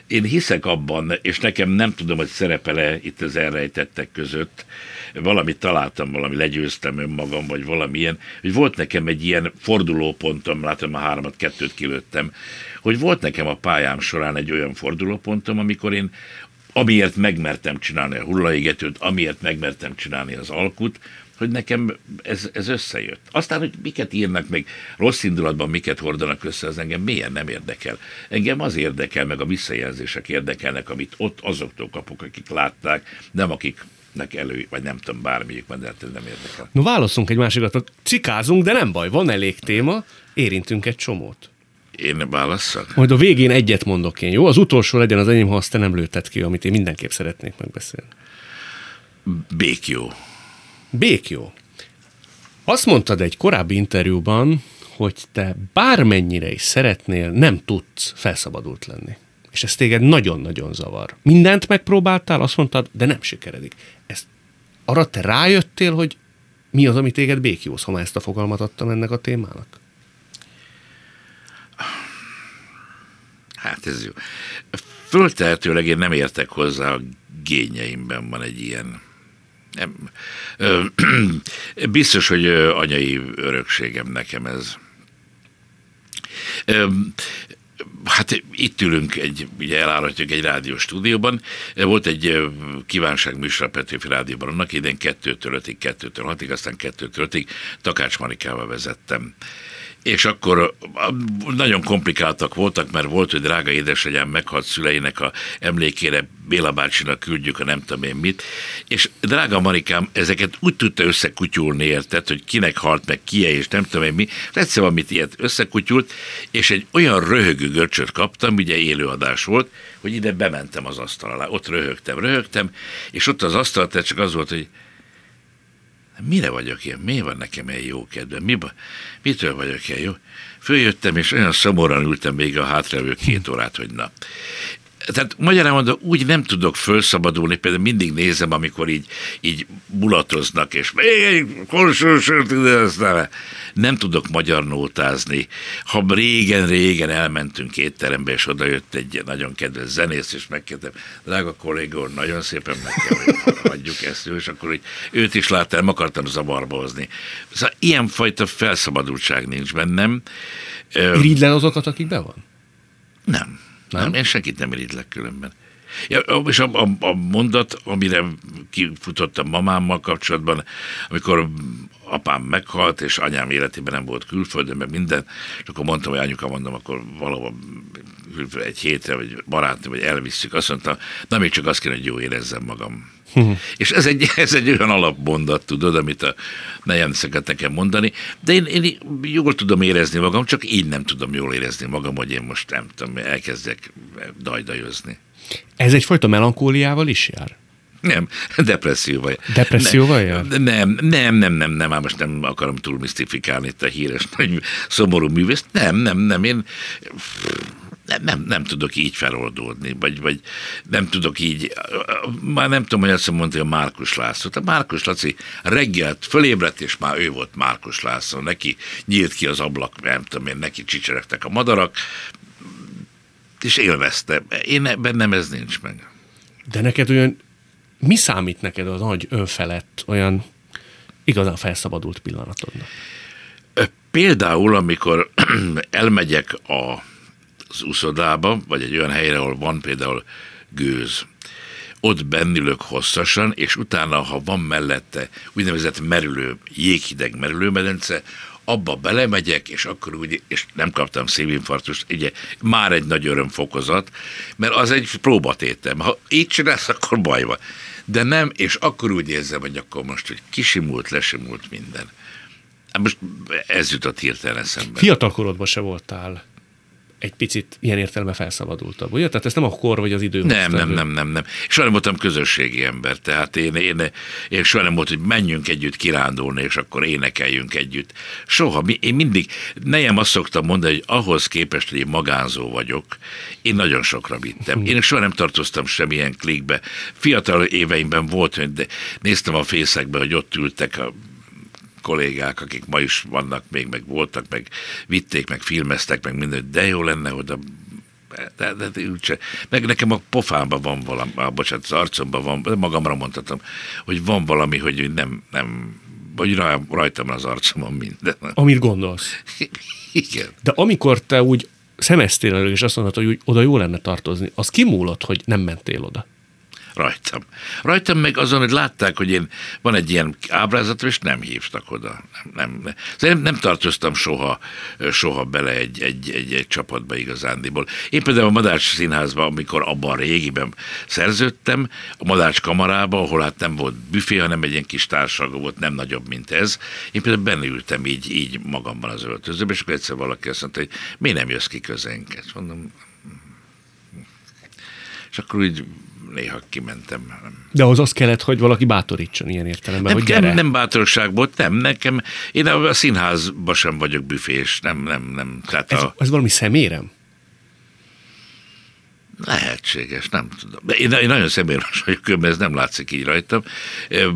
én hiszek abban, és nekem nem tudom, hogy szerepele itt az elrejtettek között, valamit találtam, valami legyőztem önmagam, vagy valamilyen, hogy volt nekem egy ilyen fordulópontom, látom a háromat, kettőt kilőttem, hogy volt nekem a pályám során egy olyan fordulópontom, amikor én amiért megmertem csinálni a hullaégetőt, amiért megmertem csinálni az alkut, hogy nekem ez, ez összejött. Aztán, hogy miket írnak meg rossz indulatban, miket hordanak össze, az engem milyen nem érdekel. Engem az érdekel, meg a visszajelzések érdekelnek, amit ott azoktól kapok, akik látták, nem akik nek elő, vagy nem tudom, bármelyik van, de hát ez nem érdekel. No, válaszunk egy másikat, cikázunk, de nem baj, van elég téma, érintünk egy csomót. Én válasszak? Majd a végén egyet mondok én, jó? Az utolsó legyen az enyém, ha azt te nem lőtted ki, amit én mindenképp szeretnék megbeszélni. Békjó. Békjó. Azt mondtad egy korábbi interjúban, hogy te bármennyire is szeretnél, nem tudsz felszabadult lenni. És ez téged nagyon-nagyon zavar. Mindent megpróbáltál, azt mondtad, de nem sikeredik. Ezt, arra te rájöttél, hogy mi az, ami téged békjóz, ha már ezt a fogalmat adtam ennek a témának? Hát ez jó. Föltehetőleg én nem értek hozzá, a gényeimben van egy ilyen nem, biztos, hogy anyai örökségem nekem ez. Hát itt ülünk, egy, ugye elállhatjuk egy rádió stúdióban. Volt egy kívánság műsor a Petőfi Rádióban, annak idén kettőtől ötig, kettőtől hatig, aztán kettőtől ötig Takács Marikával vezettem és akkor nagyon komplikáltak voltak, mert volt, hogy drága édesanyám meghalt szüleinek a emlékére Béla bácsinak küldjük a nem tudom én mit, és drága Marikám ezeket úgy tudta összekutyulni, érted, hogy kinek halt meg kie, és nem tudom én mi, egyszer valamit ilyet összekutyult, és egy olyan röhögő görcsöt kaptam, ugye élőadás volt, hogy ide bementem az asztal alá, ott röhögtem, röhögtem, és ott az asztal, tehát csak az volt, hogy mire vagyok ilyen? Miért van nekem ilyen jó kedvem? Mi, mitől vagyok ilyen jó? Följöttem, és olyan szomorúan ültem még a hátralévő két órát, hogy na. Tehát magyarán mondom, úgy nem tudok felszabadulni, például mindig nézem, amikor így, így mulatoznak, és még egy nem tudok magyar nótázni. Ha régen-régen elmentünk étterembe, és oda jött egy nagyon kedves zenész, és megkérdem, drága kollégor, nagyon szépen meg kell, hogy hagyjuk ezt, és akkor hogy őt is láttam, akartam zavarba hozni. Szóval ilyenfajta felszabadultság nincs bennem. Irigylel azokat, akik be van? Nem. Nem? nem én senkit nem irigylek különben. Ja, és a, a, a mondat, amire kifutottam mamámmal kapcsolatban, amikor apám meghalt, és anyám életében nem volt külföldön, meg minden, és akkor mondtam, hogy anyuka, mondom, akkor valahol egy hétre, vagy barátnő, vagy elvisszük. Azt mondta, na még csak azt kéne, hogy jó érezzem magam. és ez egy, ez egy olyan alapmondat, tudod, amit a nejem szeket nekem mondani, de én, én jól tudom érezni magam, csak így nem tudom jól érezni magam, hogy én most nem tudom, elkezdek dajdajozni. Ez egyfajta melankóliával is jár? Nem, depresszióval. Depresszióval jár? Nem, nem, nem, nem, nem, nem, most nem akarom túl misztifikálni itt a híres nagy szomorú művészt. Nem, nem, nem, én nem, nem, nem tudok így feloldódni, vagy, vagy nem tudok így, már nem tudom, hogy azt mondta, hogy a Márkus László. A Márkus Laci reggelt fölébredt, és már ő volt Márkus László. Neki nyílt ki az ablak, nem tudom én, neki csicseregtek a madarak, és élvezte. Én bennem ez nincs meg. De neked olyan, mi számít neked az nagy önfelett, olyan igazán felszabadult pillanatodnak? Például, amikor elmegyek a, az uszodába, vagy egy olyan helyre, ahol van például gőz, ott bennülök hosszasan, és utána, ha van mellette úgynevezett merülő, jéghideg merülőmedence, abba belemegyek, és akkor úgy, és nem kaptam szívinfarktust, ugye már egy nagy örömfokozat, mert az egy próbatétem. Ha így csinálsz, akkor baj van. De nem, és akkor úgy érzem, hogy akkor most, hogy kisimult, lesimult minden. Hát most ez jutott hirtelen eszembe. Fiatal korodban se voltál egy picit ilyen értelme felszabadultabb, ugye? Tehát ez nem a kor vagy az idő. Nem, nem, nem, nem, nem. Soha nem voltam közösségi ember, tehát én, én, én soha nem volt, hogy menjünk együtt kirándulni, és akkor énekeljünk együtt. Soha. Én mindig, nejem azt szoktam mondani, hogy ahhoz képest, hogy én magánzó vagyok, én nagyon sokra vittem. Én soha nem tartoztam semmilyen klikbe. Fiatal éveimben volt, hogy néztem a fészekbe, hogy ott ültek a kollégák, akik ma is vannak még, meg voltak, meg vitték, meg filmeztek, meg minden, de jó lenne oda de, de, de úgyse. Meg nekem a pofámban van valami, ah, bocsánat, az arcomban van, magamra mondhatom, hogy van valami, hogy nem, nem vagy raj, rajtam az arcomon minden. Amit gondolsz. Igen. De amikor te úgy szemeztél elő, és azt mondtad, hogy oda jó lenne tartozni, az kimúlott, hogy nem mentél oda rajtam. Rajtam meg azon, hogy látták, hogy én van egy ilyen ábrázatom, és nem hívtak oda. Nem, nem, nem, nem tartoztam soha, soha bele egy, egy, egy, egy csapatba igazándiból. Én például a Madács Színházban, amikor abban a régiben szerződtem, a Madács kamarába, ahol hát nem volt büfé, hanem egy ilyen kis társaga volt, nem nagyobb, mint ez. Én például benne ültem így, így magamban az öltözőben, és akkor egyszer valaki azt mondta, hogy miért nem jössz ki közénk? mondom, és akkor úgy néha kimentem. De az az kellett, hogy valaki bátorítson ilyen értelemben, nem, hogy gyere. Nem, nem bátorság volt, nem, nekem, én a színházban sem vagyok büfés, nem, nem, nem. Tehát ez, a... ez valami szemérem? Lehetséges, nem tudom. Én, én nagyon személyes vagyok, mert ez nem látszik így rajtam.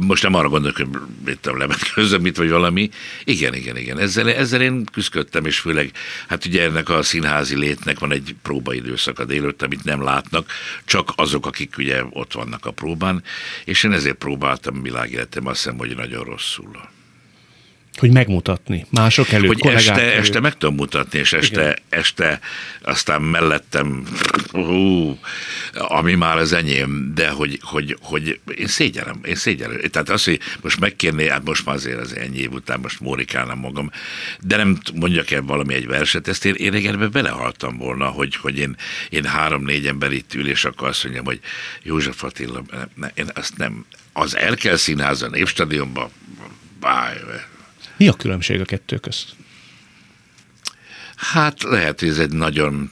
Most nem arra gondolok, hogy mit tudom, lemet közöm, mit vagy valami. Igen, igen, igen. Ezzel, ezzel én küzdöttem, és főleg, hát ugye ennek a színházi létnek van egy próbaidőszaka délőtt, amit nem látnak, csak azok, akik ugye ott vannak a próbán, és én ezért próbáltam világéletem, azt hiszem, hogy nagyon rosszul. Hogy megmutatni mások előtt, Hogy este, előtt. este meg tudom mutatni, és este, Igen. este aztán mellettem, hú, ami már az enyém, de hogy, hogy, hogy én szégyellem, én szégyellem. Tehát az, hogy most megkérni, hát most már azért az ennyi év után most mórikálnám magam, de nem mondjak el valami egy verset, ezt én, én régen belehaltam volna, hogy, hogy én, én három-négy ember itt ül, és akkor azt mondjam, hogy József Attila, ne, ne, én azt nem, az Erkel Színháza, Népstadionban, báj, mi a különbség a kettő közt? Hát lehet, hogy ez egy nagyon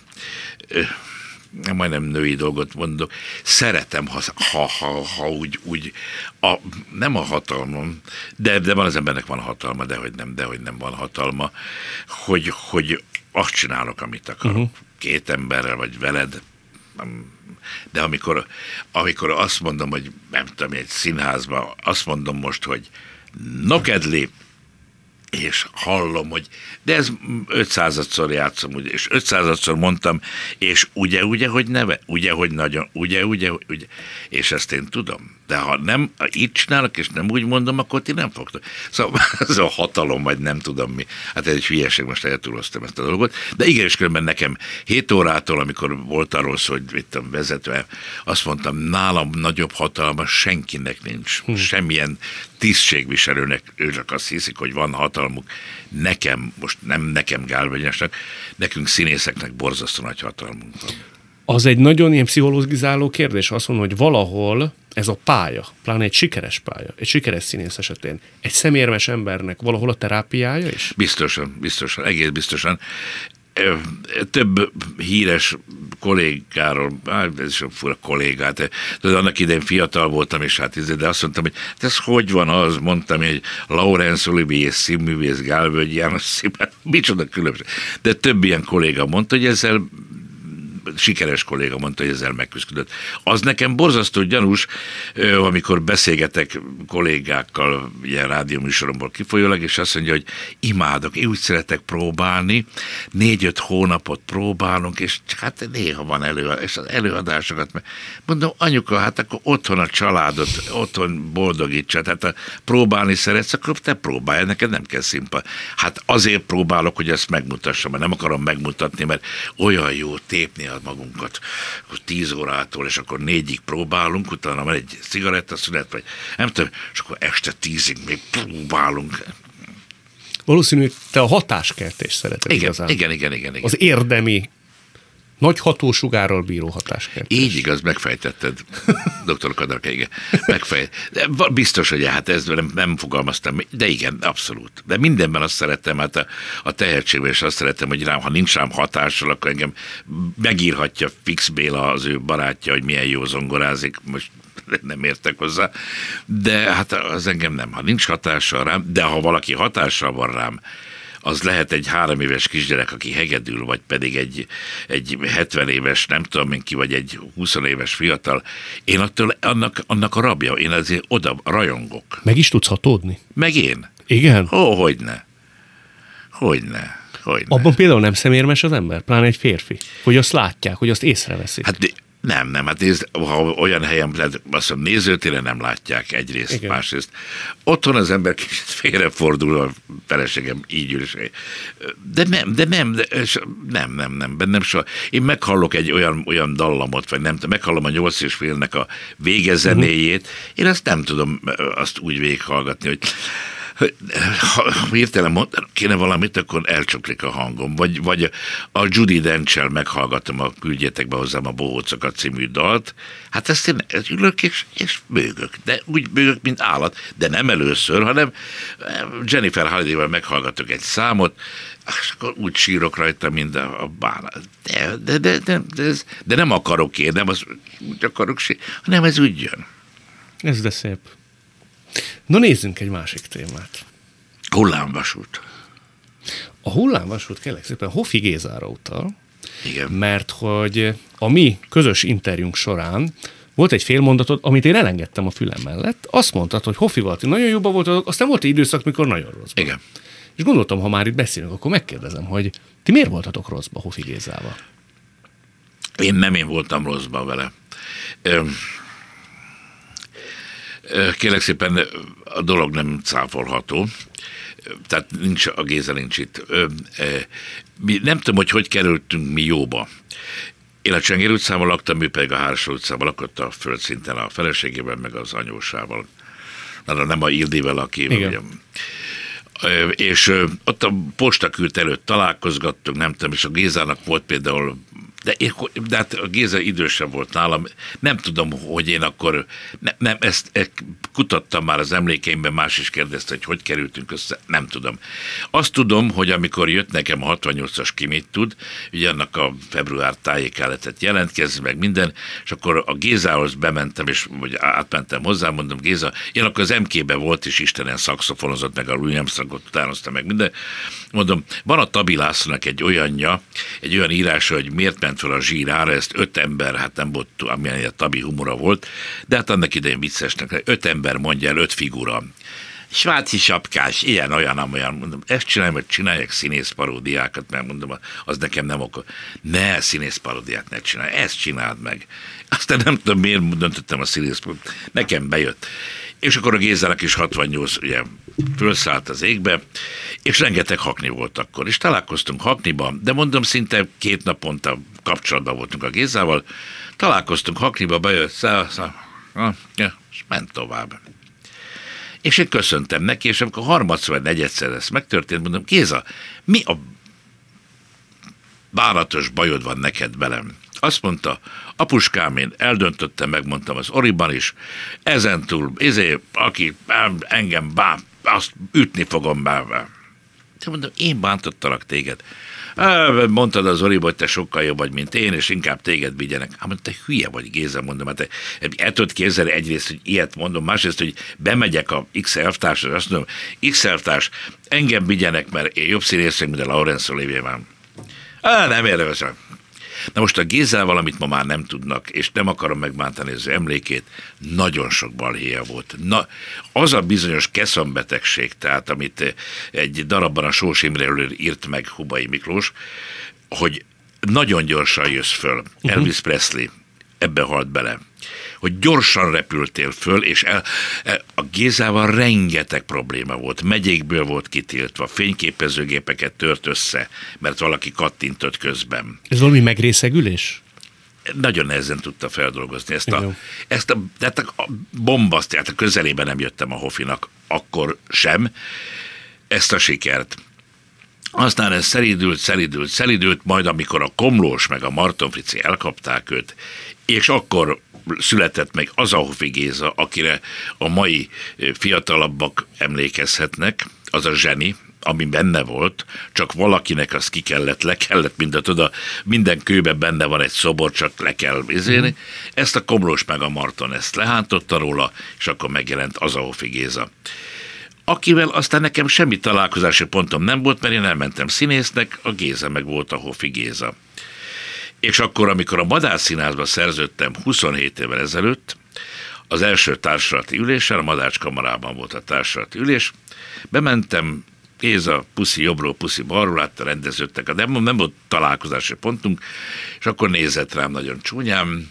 majdnem női dolgot mondok, szeretem, ha, ha, ha, ha úgy, úgy a, nem a hatalmam, de, de van az embernek van hatalma, de hogy nem, de hogy nem van hatalma, hogy, hogy azt csinálok, amit akarok. Uh-huh. Két emberrel, vagy veled, de amikor, amikor azt mondom, hogy nem tudom, egy színházban, azt mondom most, hogy nokedli, és hallom, hogy de ez 500-szor játszom, ugye, és 500-szor mondtam, és ugye, ugye, hogy neve, ugye, hogy nagyon, ugye, ugye, ugye, és ezt én tudom. De ha nem ha így csinálok, és nem úgy mondom, akkor ti nem fogtok. Szóval ez a hatalom, vagy nem tudom mi. Hát ez egy hülyeség, most eltúloztam ezt a dolgot. De igen, és különben nekem 7 órától, amikor volt arról szó, hogy mit tudom, vezetve, azt mondtam, nálam nagyobb hatalma senkinek nincs. Hm. Semmilyen tisztségviselőnek, ő csak azt hiszik, hogy van hatalmuk. Nekem, most nem nekem Gálvegyesnek, nekünk színészeknek borzasztó nagy hatalmunk van. Az egy nagyon ilyen pszichológizáló kérdés, azt mondom, hogy valahol ez a pálya, pláne egy sikeres pálya, egy sikeres színész esetén, egy szemérmes embernek valahol a terápiája is? Biztosan, biztosan, egész biztosan. Több híres kollégáról, ez is a fura kollégát, tudod, annak idején fiatal voltam, és hát izé, de azt mondtam, hogy hát ez hogy van az, mondtam, hogy Laurence Olivier színművész, Gálvölgy János színművész, micsoda különbség. De több ilyen kolléga mondta, hogy ezzel sikeres kolléga mondta, hogy ezzel megküzdött. Az nekem borzasztó gyanús, amikor beszélgetek kollégákkal, ilyen rádióműsoromból kifolyólag, és azt mondja, hogy imádok, én úgy szeretek próbálni, négy-öt hónapot próbálunk, és hát néha van előadás, és az előadásokat, mondom, anyuka, hát akkor otthon a családot, otthon boldogítsa, tehát ha próbálni szeretsz, akkor te próbálj, neked nem kell szimpa. Hát azért próbálok, hogy ezt megmutassam, mert nem akarom megmutatni, mert olyan jó tépni a magunkat akkor tíz órától, és akkor négyig próbálunk, utána van egy szünet, vagy nem tudom, és akkor este tízig még próbálunk. Valószínű, te a hatáskertést szereted igen, igazán. Igen, igen, igen, igen. Az érdemi nagy hatósugárral bíró hatáskert. Így igaz, megfejtetted, dr. Kadarka, igen. Megfejt. De biztos, hogy hát ez nem, nem fogalmaztam, de igen, abszolút. De mindenben azt szeretem, hát a, a tehetségben is azt szeretem, hogy rám, ha nincs rám hatással, akkor engem megírhatja Fix Béla, az ő barátja, hogy milyen jó zongorázik. Most nem értek hozzá, de hát az engem nem. Ha nincs hatással rám, de ha valaki hatással van rám, az lehet egy három éves kisgyerek, aki hegedül, vagy pedig egy, egy 70 éves, nem tudom én ki, vagy egy 20 éves fiatal. Én attól annak, annak a rabja, én azért oda rajongok. Meg is tudsz hatódni? Meg én. Igen? Ó, hogyne. Hogyne. Hogyne. Abban például nem szemérmes az ember, pláne egy férfi, hogy azt látják, hogy azt észreveszik. Hát de nem, nem, hát nézd, ha olyan helyen, azt mondom, nézőtére nem látják egyrészt, Igen. másrészt. Otthon az ember kicsit félrefordul, a feleségem így ül, de nem, de nem, de, nem, nem, nem, bennem soha. Én meghallok egy olyan, olyan dallamot, vagy nem tudom, meghallom a nyolc és félnek a végezenéjét, uh-huh. én azt nem tudom azt úgy végighallgatni, hogy ha hirtelen mondanak kéne valamit, akkor elcsuklik a hangom. Vagy, vagy a Judy Dench-el meghallgatom a Küldjetek be hozzám a Bohócokat című dalt. Hát ezt én ülök és, és bőgök. De úgy bőgök, mint állat. De nem először, hanem eh, Jennifer Holiday-vel meghallgatok egy számot, és akkor úgy sírok rajta, mint a, a bánat. De, de, de, de, de, ez, de nem akarok én, nem az, úgy akarok sírni, hanem ez úgy jön. Ez de szép. No nézzünk egy másik témát. Hullámvasút. A hullámvasút kérlek szépen Hofi Gézára utal, Igen. mert hogy a mi közös interjúnk során volt egy félmondatod, amit én elengedtem a fülem mellett. Azt mondtad, hogy Hofival ti nagyon jobban voltatok, aztán volt egy időszak, mikor nagyon rossz. Igen. És gondoltam, ha már itt beszélünk, akkor megkérdezem, hogy ti miért voltatok rosszba Hofi Gézával? Én nem én voltam rosszban vele. Kérlek szépen, a dolog nem cáfolható, tehát nincs, a Géza nincs itt. Mi, nem tudom, hogy hogy kerültünk mi jóba. Én a Csenger utcában laktam, ő pedig a Hársó utcában lakott a földszinten a feleségével, meg az anyósával. Na, nem a Ildivel, aki... Igen. Ugye, és ott a postakürt előtt találkozgattunk, nem tudom, és a Gézának volt például de, én, de hát a Géza idősebb volt nálam, nem tudom, hogy én akkor, ne, nem, ezt, ezt kutattam már az emlékeimben, más is kérdezte, hogy hogy kerültünk össze, nem tudom. Azt tudom, hogy amikor jött nekem a 68-as ki mit tud, ugye annak a február tájéká lehetett jelentkezni, meg minden, és akkor a Gézához bementem, és vagy átmentem hozzá, mondom, Géza, én akkor az MK-be volt, és Istenen szakszofonozott, meg a Louis Armstrongot utánozta meg minden. Mondom, van a Tabi Lászlónak egy olyanja, egy olyan írása, hogy miért ment fel a zsírára, ezt öt ember, hát nem volt, amilyen a tabi humora volt, de hát annak idején viccesnek, öt ember mondja el, öt figura. Sváci sapkás, ilyen, olyan, amolyan, mondom, ezt csinálj, hogy csinálják színész paródiákat, mert mondom, az nekem nem okol. Ne, színész paródiát ne csinálj, ezt csináld meg. Aztán nem tudom, miért döntöttem a színész nekem bejött. És akkor a Gézának is 68 ugye fölszállt az égbe, és rengeteg hakni volt akkor. És találkoztunk hakniban, de mondom, szinte két naponta kapcsolatban voltunk a Gézával, találkoztunk hakniba, bejött, szá, szá, és ment tovább. És én köszöntem neki, és amikor harmadszor vagy negyedszer ez megtörtént, mondom, Géza, mi a bánatos bajod van neked velem? Azt mondta, apuskám, én eldöntöttem, megmondtam az Oriban is, ezentúl, izé, aki engem bán, azt ütni fogom be. De mondom, én bántottalak téged. Mondtad az Zoli, hogy te sokkal jobb vagy, mint én, és inkább téged vigyenek. Hát mondta, te hülye vagy, Géza, mondom, hát te el tudod képzelni egyrészt, hogy ilyet mondom, másrészt, hogy bemegyek a X elvtársra, azt mondom, X elvtárs, engem vigyenek, mert én jobb színész, mint a Laurence Olivier Á, nem érdemes. Na most a Gézával, amit ma már nem tudnak, és nem akarom megbántani az emlékét, nagyon sok balhéja volt. Na, az a bizonyos keszambetegség, tehát amit egy darabban a Sós Imréről írt meg Hubai Miklós, hogy nagyon gyorsan jössz föl. Uh-huh. Elvis Presley ebbe halt bele hogy gyorsan repültél föl, és el, el, a Gézával rengeteg probléma volt. Megyékből volt kitiltva, fényképezőgépeket tört össze, mert valaki kattintott közben. Ez valami megrészegülés? nagyon nehezen tudta feldolgozni ezt a, ezt a, tehát a bombasztját, a közelében nem jöttem a Hofinak, akkor sem, ezt a sikert. Aztán ez szeridült, szeridült, szeridült, majd amikor a Komlós meg a Marton Frici elkapták őt, és akkor született meg az a Hofi Géza, akire a mai fiatalabbak emlékezhetnek, az a zseni, ami benne volt, csak valakinek az ki kellett, le kellett, mint a tudod, minden kőben benne van egy szobor, csak le kell izélni. Mm. Ezt a Komlós meg a Marton ezt lehántotta róla, és akkor megjelent az a Hofi Géza akivel aztán nekem semmi találkozási pontom nem volt, mert én elmentem színésznek, a Géza meg volt a Hofi Géza. És akkor, amikor a Madárszínházba szerződtem 27 évvel ezelőtt, az első társulati ülésen, a Madács volt a társulati ülés, bementem, Géza, puszi jobbról, puszi balról, látta rendeződtek, de nem, volt találkozási pontunk, és akkor nézett rám nagyon csúnyám,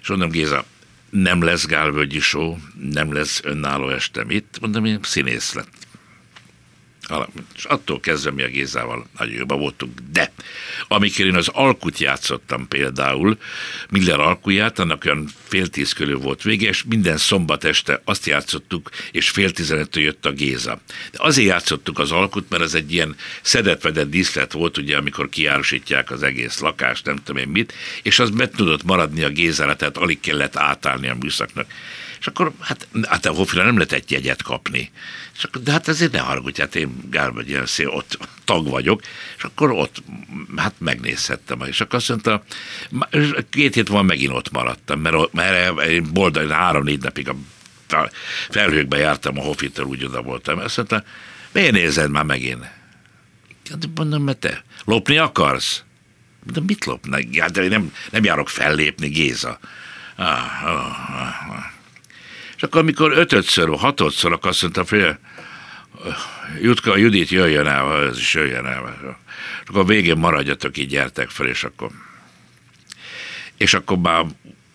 és mondom, Géza, nem lesz Gálvölgyi show, nem lesz önálló estem itt, mondom, én színész lett. És attól kezdve mi a Gézával nagyon jobban voltunk. De amikor én az alkut játszottam például, Miller alkuját, annak olyan fél tíz körül volt vége, és minden szombat este azt játszottuk, és fél tizenöttől jött a Géza. De azért játszottuk az alkut, mert ez egy ilyen szedetvedett díszlet volt, ugye, amikor kiárusítják az egész lakást, nem tudom én mit, és az meg tudott maradni a Gézára, tehát alig kellett átállni a műszaknak. És akkor, hát, hát a Hofira nem lehetett jegyet kapni. És akkor, de hát ezért ne haragudj, hát én Gálvegyi ott tag vagyok, és akkor ott, hát megnézhettem. És akkor azt mondta, két hét van megint ott maradtam, mert, mert én boldog, három-négy napig a felhőkbe jártam a Hofitől, úgy oda voltam. Azt mondta, miért nézed már megint? Hát mondom, mert te lopni akarsz? De mit lopnak? Hát én nem, nem járok fellépni, Géza. Ah, ah, ah, ah. És akkor, amikor ötödször, hatodszor, akkor azt mondta, hogy Jutka, Judit jöjjön el, ez is jöjjön el. És akkor a végén maradjatok, így gyertek fel, és akkor és akkor már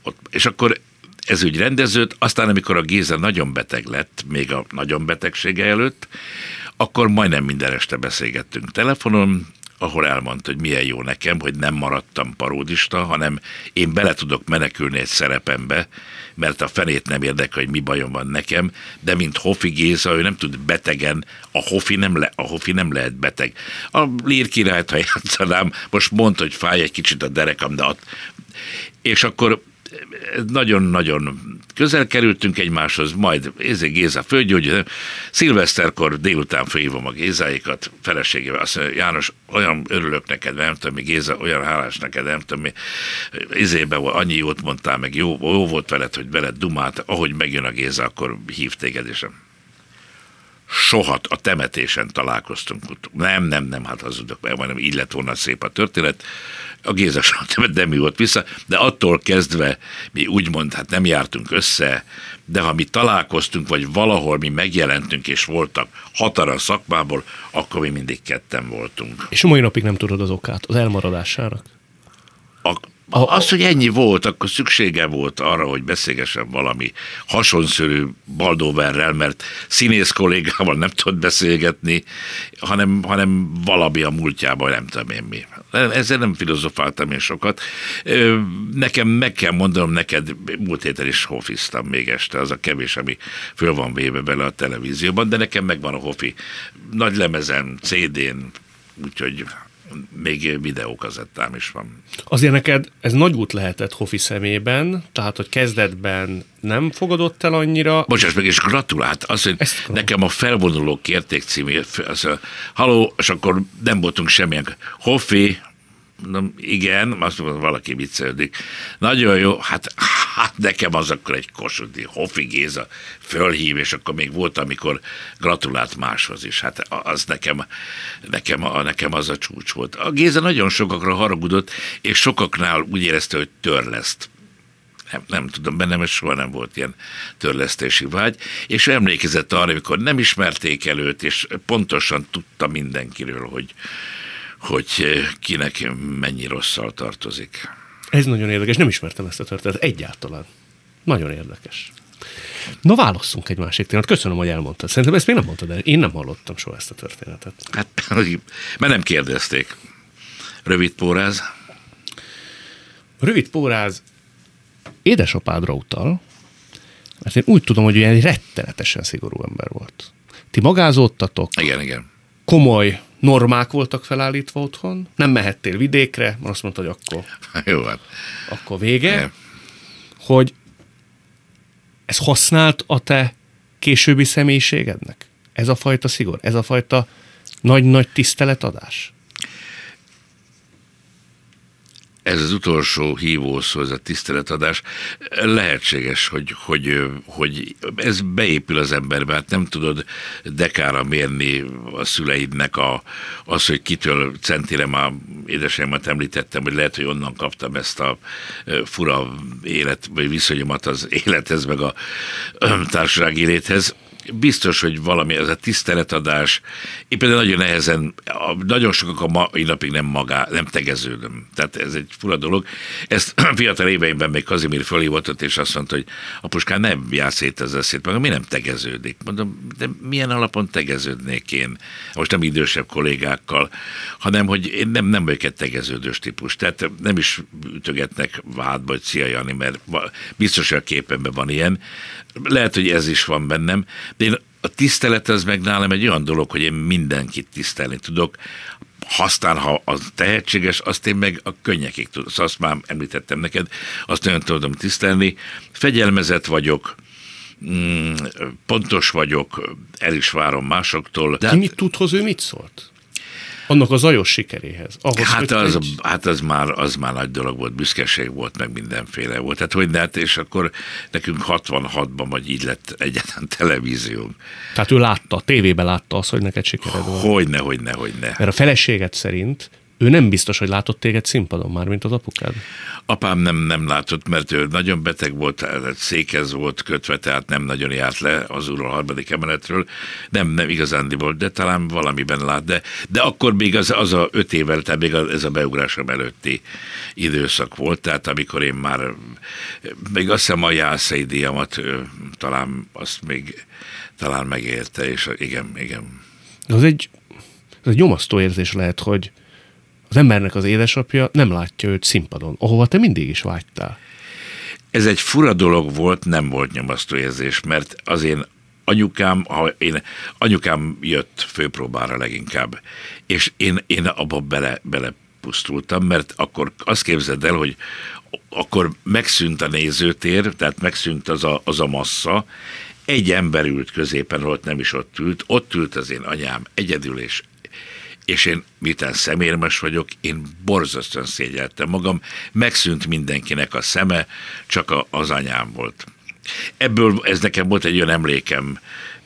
ott, és akkor ez úgy rendeződ, aztán amikor a Géza nagyon beteg lett, még a nagyon betegsége előtt, akkor majdnem minden este beszélgettünk telefonon, ahol elmondta, hogy milyen jó nekem, hogy nem maradtam paródista, hanem én bele tudok menekülni egy szerepembe, mert a fenét nem érdekel, hogy mi bajom van nekem, de mint Hofi Géza, ő nem tud betegen, a Hofi nem, le, a Hofi nem lehet beteg. A Lír királyt, ha játszanám, most mondta, hogy fáj egy kicsit a derekam, de ott, és akkor nagyon-nagyon közel kerültünk egymáshoz, majd Ézé Géza földgyógy, szilveszterkor délután fölhívom a Gézáikat, feleségével, azt mondja, János, olyan örülök neked, nem tudom mi, Géza, olyan hálás neked, nem tudom mi, Izébe annyi jót mondtál, meg jó, jó volt veled, hogy veled dumát, ahogy megjön a Géza, akkor hív téged, és soha a temetésen találkoztunk. Nem, nem, nem, hát hazudok, mert majdnem így lett volna szép a történet. a Géza nem mi volt vissza, de attól kezdve mi úgymond hát nem jártunk össze, de ha mi találkoztunk, vagy valahol mi megjelentünk, és voltak hatara szakmából, akkor mi mindig ketten voltunk. És mai napig nem tudod az okát, az elmaradásának? A, az, hogy ennyi volt, akkor szüksége volt arra, hogy beszélgessen valami hasonszörű Baldóverrel, mert színész kollégával nem tudott beszélgetni, hanem, hanem valami a múltjában, nem tudom én mi. Ezzel nem filozofáltam én sokat. Nekem meg kell mondanom neked, múlt héten is hofiztam még este, az a kevés, ami föl van véve bele a televízióban, de nekem megvan a hofi nagy lemezen, CD-n, úgyhogy még videókazettám is van. Azért neked ez nagy út lehetett Hofi szemében, tehát hogy kezdetben nem fogadott el annyira. Bocsáss meg, és gratulált. Azt, hogy Ezt nekem a felvonulók kérték című, az, haló, és akkor nem voltunk semmilyen. Hofi, Mondom, igen, azt mondom, valaki viccelődik. Nagyon jó, hát, hát nekem az akkor egy kosudi Hofi Géza fölhív, és akkor még volt, amikor gratulált máshoz is. Hát az nekem, nekem, nekem az a csúcs volt. A Géza nagyon sokakra haragudott, és sokaknál úgy érezte, hogy törleszt nem, nem tudom, bennem ez soha nem volt ilyen törlesztési vágy, és emlékezett arra, amikor nem ismerték előtt, és pontosan tudta mindenkiről, hogy, hogy eh, kinek mennyi rosszal tartozik. Ez nagyon érdekes, nem ismertem ezt a történetet egyáltalán. Nagyon érdekes. Na, válasszunk egy másik témát. Köszönöm, hogy elmondtad. Szerintem ezt még nem mondtad el. Én nem hallottam soha ezt a történetet. Hát, mert nem kérdezték. Rövid póráz? Rövid póráz édesapádra utal, mert én úgy tudom, hogy ilyen rettenetesen szigorú ember volt. Ti magázódtatok. Igen, igen. Komoly normák voltak felállítva otthon, nem mehettél vidékre, mert azt mondta, hogy akkor, Jó, hát. akkor vége, nem. hogy ez használt a te későbbi személyiségednek? Ez a fajta szigor, ez a fajta nagy-nagy tiszteletadás? Ez az utolsó hívószó, ez a tiszteletadás, lehetséges, hogy, hogy, hogy ez beépül az emberbe, hát nem tudod dekára mérni a szüleidnek a, az, hogy kitől centire már édesanyámat említettem, hogy lehet, hogy onnan kaptam ezt a fura élet, vagy viszonyomat az élethez, meg a társasági élethez biztos, hogy valami, ez a tiszteletadás, én például nagyon nehezen, nagyon sokak a mai napig nem magá, nem tegeződöm. Tehát ez egy fura dolog. Ezt fiatal éveimben még Kazimír fölhívott, és azt mondta, hogy apuskán nem jársz szét ezzel szét, meg mi nem tegeződik. Mondom, de milyen alapon tegeződnék én? Most nem idősebb kollégákkal, hanem, hogy én nem, nem vagyok egy tegeződős típus. Tehát nem is ütögetnek vádba, hogy szia Jani, mert biztos, hogy a képemben van ilyen. Lehet, hogy ez is van bennem, de én a tisztelet az meg nálam egy olyan dolog, hogy én mindenkit tisztelni tudok, aztán, ha az tehetséges, azt én meg a könnyekig tudom. Szóval azt már említettem neked, azt nagyon tudom tisztelni. Fegyelmezett vagyok, mm, pontos vagyok, el is várom másoktól. De Ki mit tud ő mit szólt? Annak a zajos sikeréhez. Ahhoz, hát, az, egy... hát az, már, az már nagy dolog volt, büszkeség volt, meg mindenféle volt. Tehát hogy lehet, és akkor nekünk 66-ban vagy így lett egyetlen televíziónk. Tehát ő látta, tévében látta azt, hogy neked sikered volt. Hogyne, hogyne, hogyne. Mert a feleséget szerint ő nem biztos, hogy látott téged színpadon már, mint az apukád. Apám nem, nem látott, mert ő nagyon beteg volt, székhez volt kötve, tehát nem nagyon járt le az úrról harmadik emeletről. Nem, nem igazándiból, de talán valamiben lát. De, de akkor még az, az a öt évvel, tehát még ez a beugrásom előtti időszak volt, tehát amikor én már, még azt hiszem a jászai díjamat talán azt még talán megérte, és igen, igen. Az egy, az egy nyomasztó érzés lehet, hogy az embernek az édesapja nem látja őt színpadon, ahova te mindig is vágytál. Ez egy fura dolog volt, nem volt nyomasztó érzés, mert az én anyukám, ha én, anyukám jött főpróbára leginkább, és én, én abba bele, bele pusztultam, mert akkor azt képzeld el, hogy akkor megszűnt a nézőtér, tehát megszűnt az a, az a massza, egy ember ült középen, ott nem is ott ült, ott ült az én anyám egyedül, és és én, miután szemérmes vagyok, én borzasztóan szégyeltem magam, megszűnt mindenkinek a szeme, csak az anyám volt. Ebből ez nekem volt egy olyan emlékem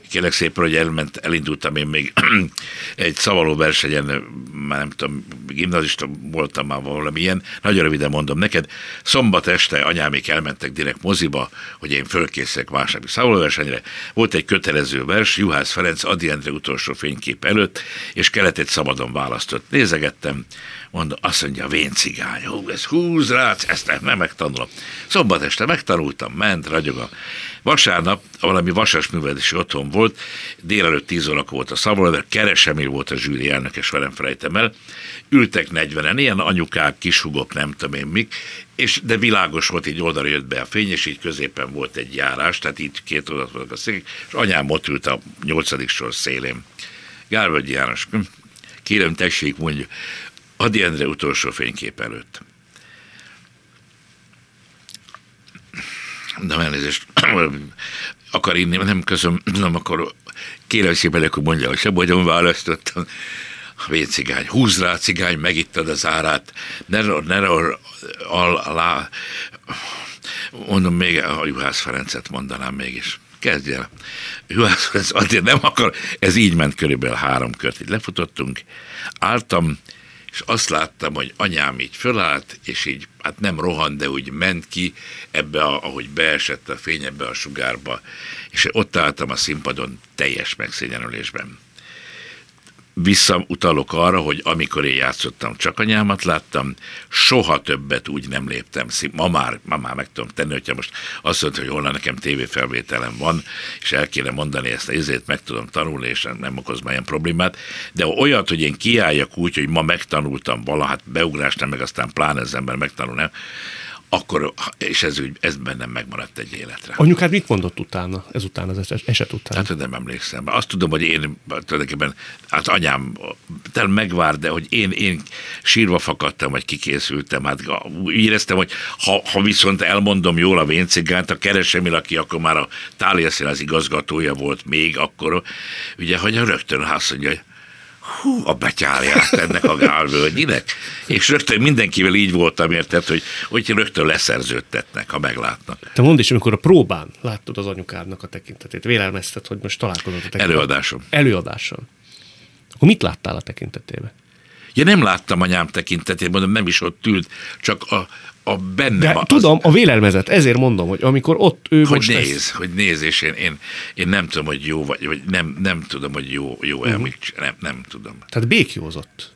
kérlek szépen, hogy elment, elindultam én még egy szavaló versenyen, már nem tudom, gimnazista voltam már valamilyen, nagyon röviden mondom neked, szombat este anyámék elmentek direkt moziba, hogy én fölkészek másnapi szavaló versenyre. Volt egy kötelező vers, Juhász Ferenc Adi Endre utolsó fénykép előtt, és kellett egy szabadon választott. Nézegettem, mondom, azt mondja, vén cigány, hú, ez húz rá, ezt nem, nem megtanulom. Szombat este megtanultam, ment, ragyog Vasárnap valami vasas művelési otthon volt, délelőtt 10 óra volt a szavazat, Keresemil volt a zsűri elnök, és velem felejtem el. Ültek 40-en, ilyen anyukák, kisugok, nem tudom én mik, és, de világos volt, így oldalra jött be a fény, és így középen volt egy járás, tehát így két oldalt voltak a szék, és anyám ott ült a nyolcadik sor szélén. Gálvölgyi János, kérem tessék, mondja, Adi Endre utolsó fénykép előtt. de elnézést, akar inni, nem közöm, nem akkor kérem szépen, akkor mondja, hogy se bogyom választottam. A vécigány, húz rá cigány, megittad az árát, ne, ne, alá, mondom még, a Juhász Ferencet mondanám mégis. Kezdj el. Juhász Ferenc, azért nem akar, ez így ment körülbelül három kört, így lefutottunk, álltam, és azt láttam, hogy anyám így fölállt, és így, hát nem rohan, de úgy ment ki ebbe, a, ahogy beesett a fény ebbe a sugárba, és ott álltam a színpadon teljes megszégyenülésben visszautalok arra, hogy amikor én játszottam, csak anyámat láttam, soha többet úgy nem léptem. Ma már, ma már meg tudom tenni, hogyha most azt mondta, hogy holnap nekem tévéfelvételem van, és el kéne mondani ezt a izét, meg tudom tanulni, és nem okoz már ilyen problémát, de olyat, hogy én kiálljak úgy, hogy ma megtanultam valaha, hát beugrást nem, meg aztán pláne az ember megtanul, nem, akkor, és ez, ez bennem megmaradt egy életre. Anyukád mit mondott utána, ezután, az eset után? Hát nem emlékszem. Azt tudom, hogy én tulajdonképpen, hát anyám tel megvár, de hogy én, én sírva fakadtam, vagy kikészültem. Hát úgy éreztem, hogy ha, ha viszont elmondom jól a véncigánt, a keresemil, aki akkor már a Táliaszín az igazgatója volt még akkor, ugye, hogy rögtön azt mondja, hú, a betyárját ennek a gálvölgyinek. És rögtön mindenkivel így voltam, érted, hogy, hogy rögtön leszerződtetnek, ha meglátnak. Te mondd is, amikor a próbán láttad az anyukádnak a tekintetét, vélelmezted, hogy most találkozott a tekintetét. Előadásom. Előadáson. Akkor mit láttál a tekintetében? Ja, nem láttam anyám tekintetét, mondom, nem is ott ült, csak a, a benne. De az... tudom, a vélelmezet, ezért mondom, hogy amikor ott ő hogy most néz, ezt... hogy néz, és én, én, én, nem tudom, hogy jó vagy, vagy nem, nem tudom, hogy jó, jó uh-huh. emlik, nem, nem tudom. Tehát békjózott.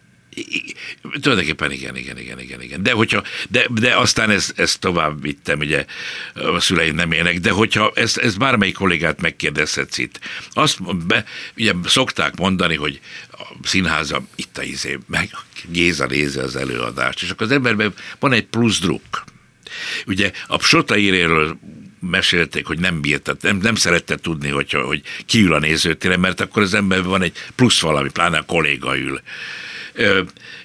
Tulajdonképpen igen, igen, igen, igen, igen. De, hogyha, de, de aztán ezt, ezt tovább vittem, ugye a szüleim nem élnek, de hogyha ezt, ezt bármelyik kollégát megkérdezhetsz itt, azt be, ugye szokták mondani, hogy a színháza itt a izé, meg Géza nézi az előadást, és akkor az emberben van egy plusz druk. Ugye a Sota íréről mesélték, hogy nem bírta, nem, nem szerette tudni, hogyha, hogy kiül a nézőtére, mert akkor az emberben van egy plusz valami, pláne a kolléga ül.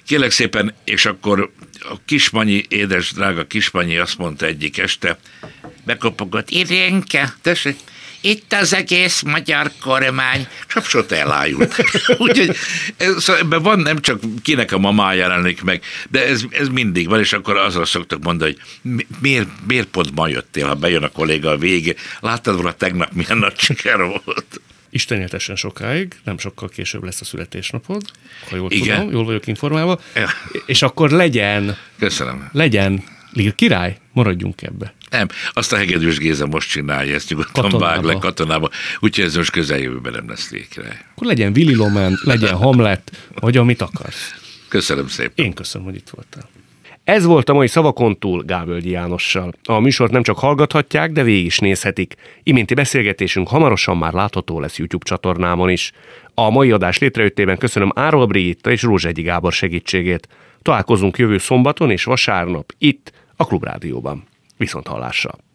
Kérlek szépen, és akkor a Kismanyi, édes drága Kismanyi azt mondta egyik este, bekopogott, Irénke, tessék, itt az egész magyar kormány, Sapsot elájult. Úgyhogy ez, szóval ebben van nem csak kinek a mamája jelenik meg, de ez, ez mindig van, és akkor azra szoktak mondani, hogy miért, miért pont ma jöttél, ha bejön a kolléga a végé. Láttad volna tegnap milyen nagy siker volt. Isten éltessen sokáig, nem sokkal később lesz a születésnapod, ha jól Igen. tudom, jól vagyok informálva, ja. és akkor legyen, Köszönöm. legyen Lír király, maradjunk ebbe. Nem, azt a Hegedűs Géza most csinálja, ezt nyugodtan katonába. vág le katonába, úgyhogy ez most közeljövőben nem lesz király. Akkor legyen Willy Loman, legyen Hamlet, vagy amit akarsz. Köszönöm szépen. Én köszönöm, hogy itt voltál. Ez volt a mai Szavakon túl Gábölgyi Jánossal. A műsort nem csak hallgathatják, de végig is nézhetik. Iménti beszélgetésünk hamarosan már látható lesz YouTube csatornámon is. A mai adás létrejöttében köszönöm Árol Brigitta és Rózsegyi Gábor segítségét. Találkozunk jövő szombaton és vasárnap itt, a Klubrádióban. Viszont hallásra!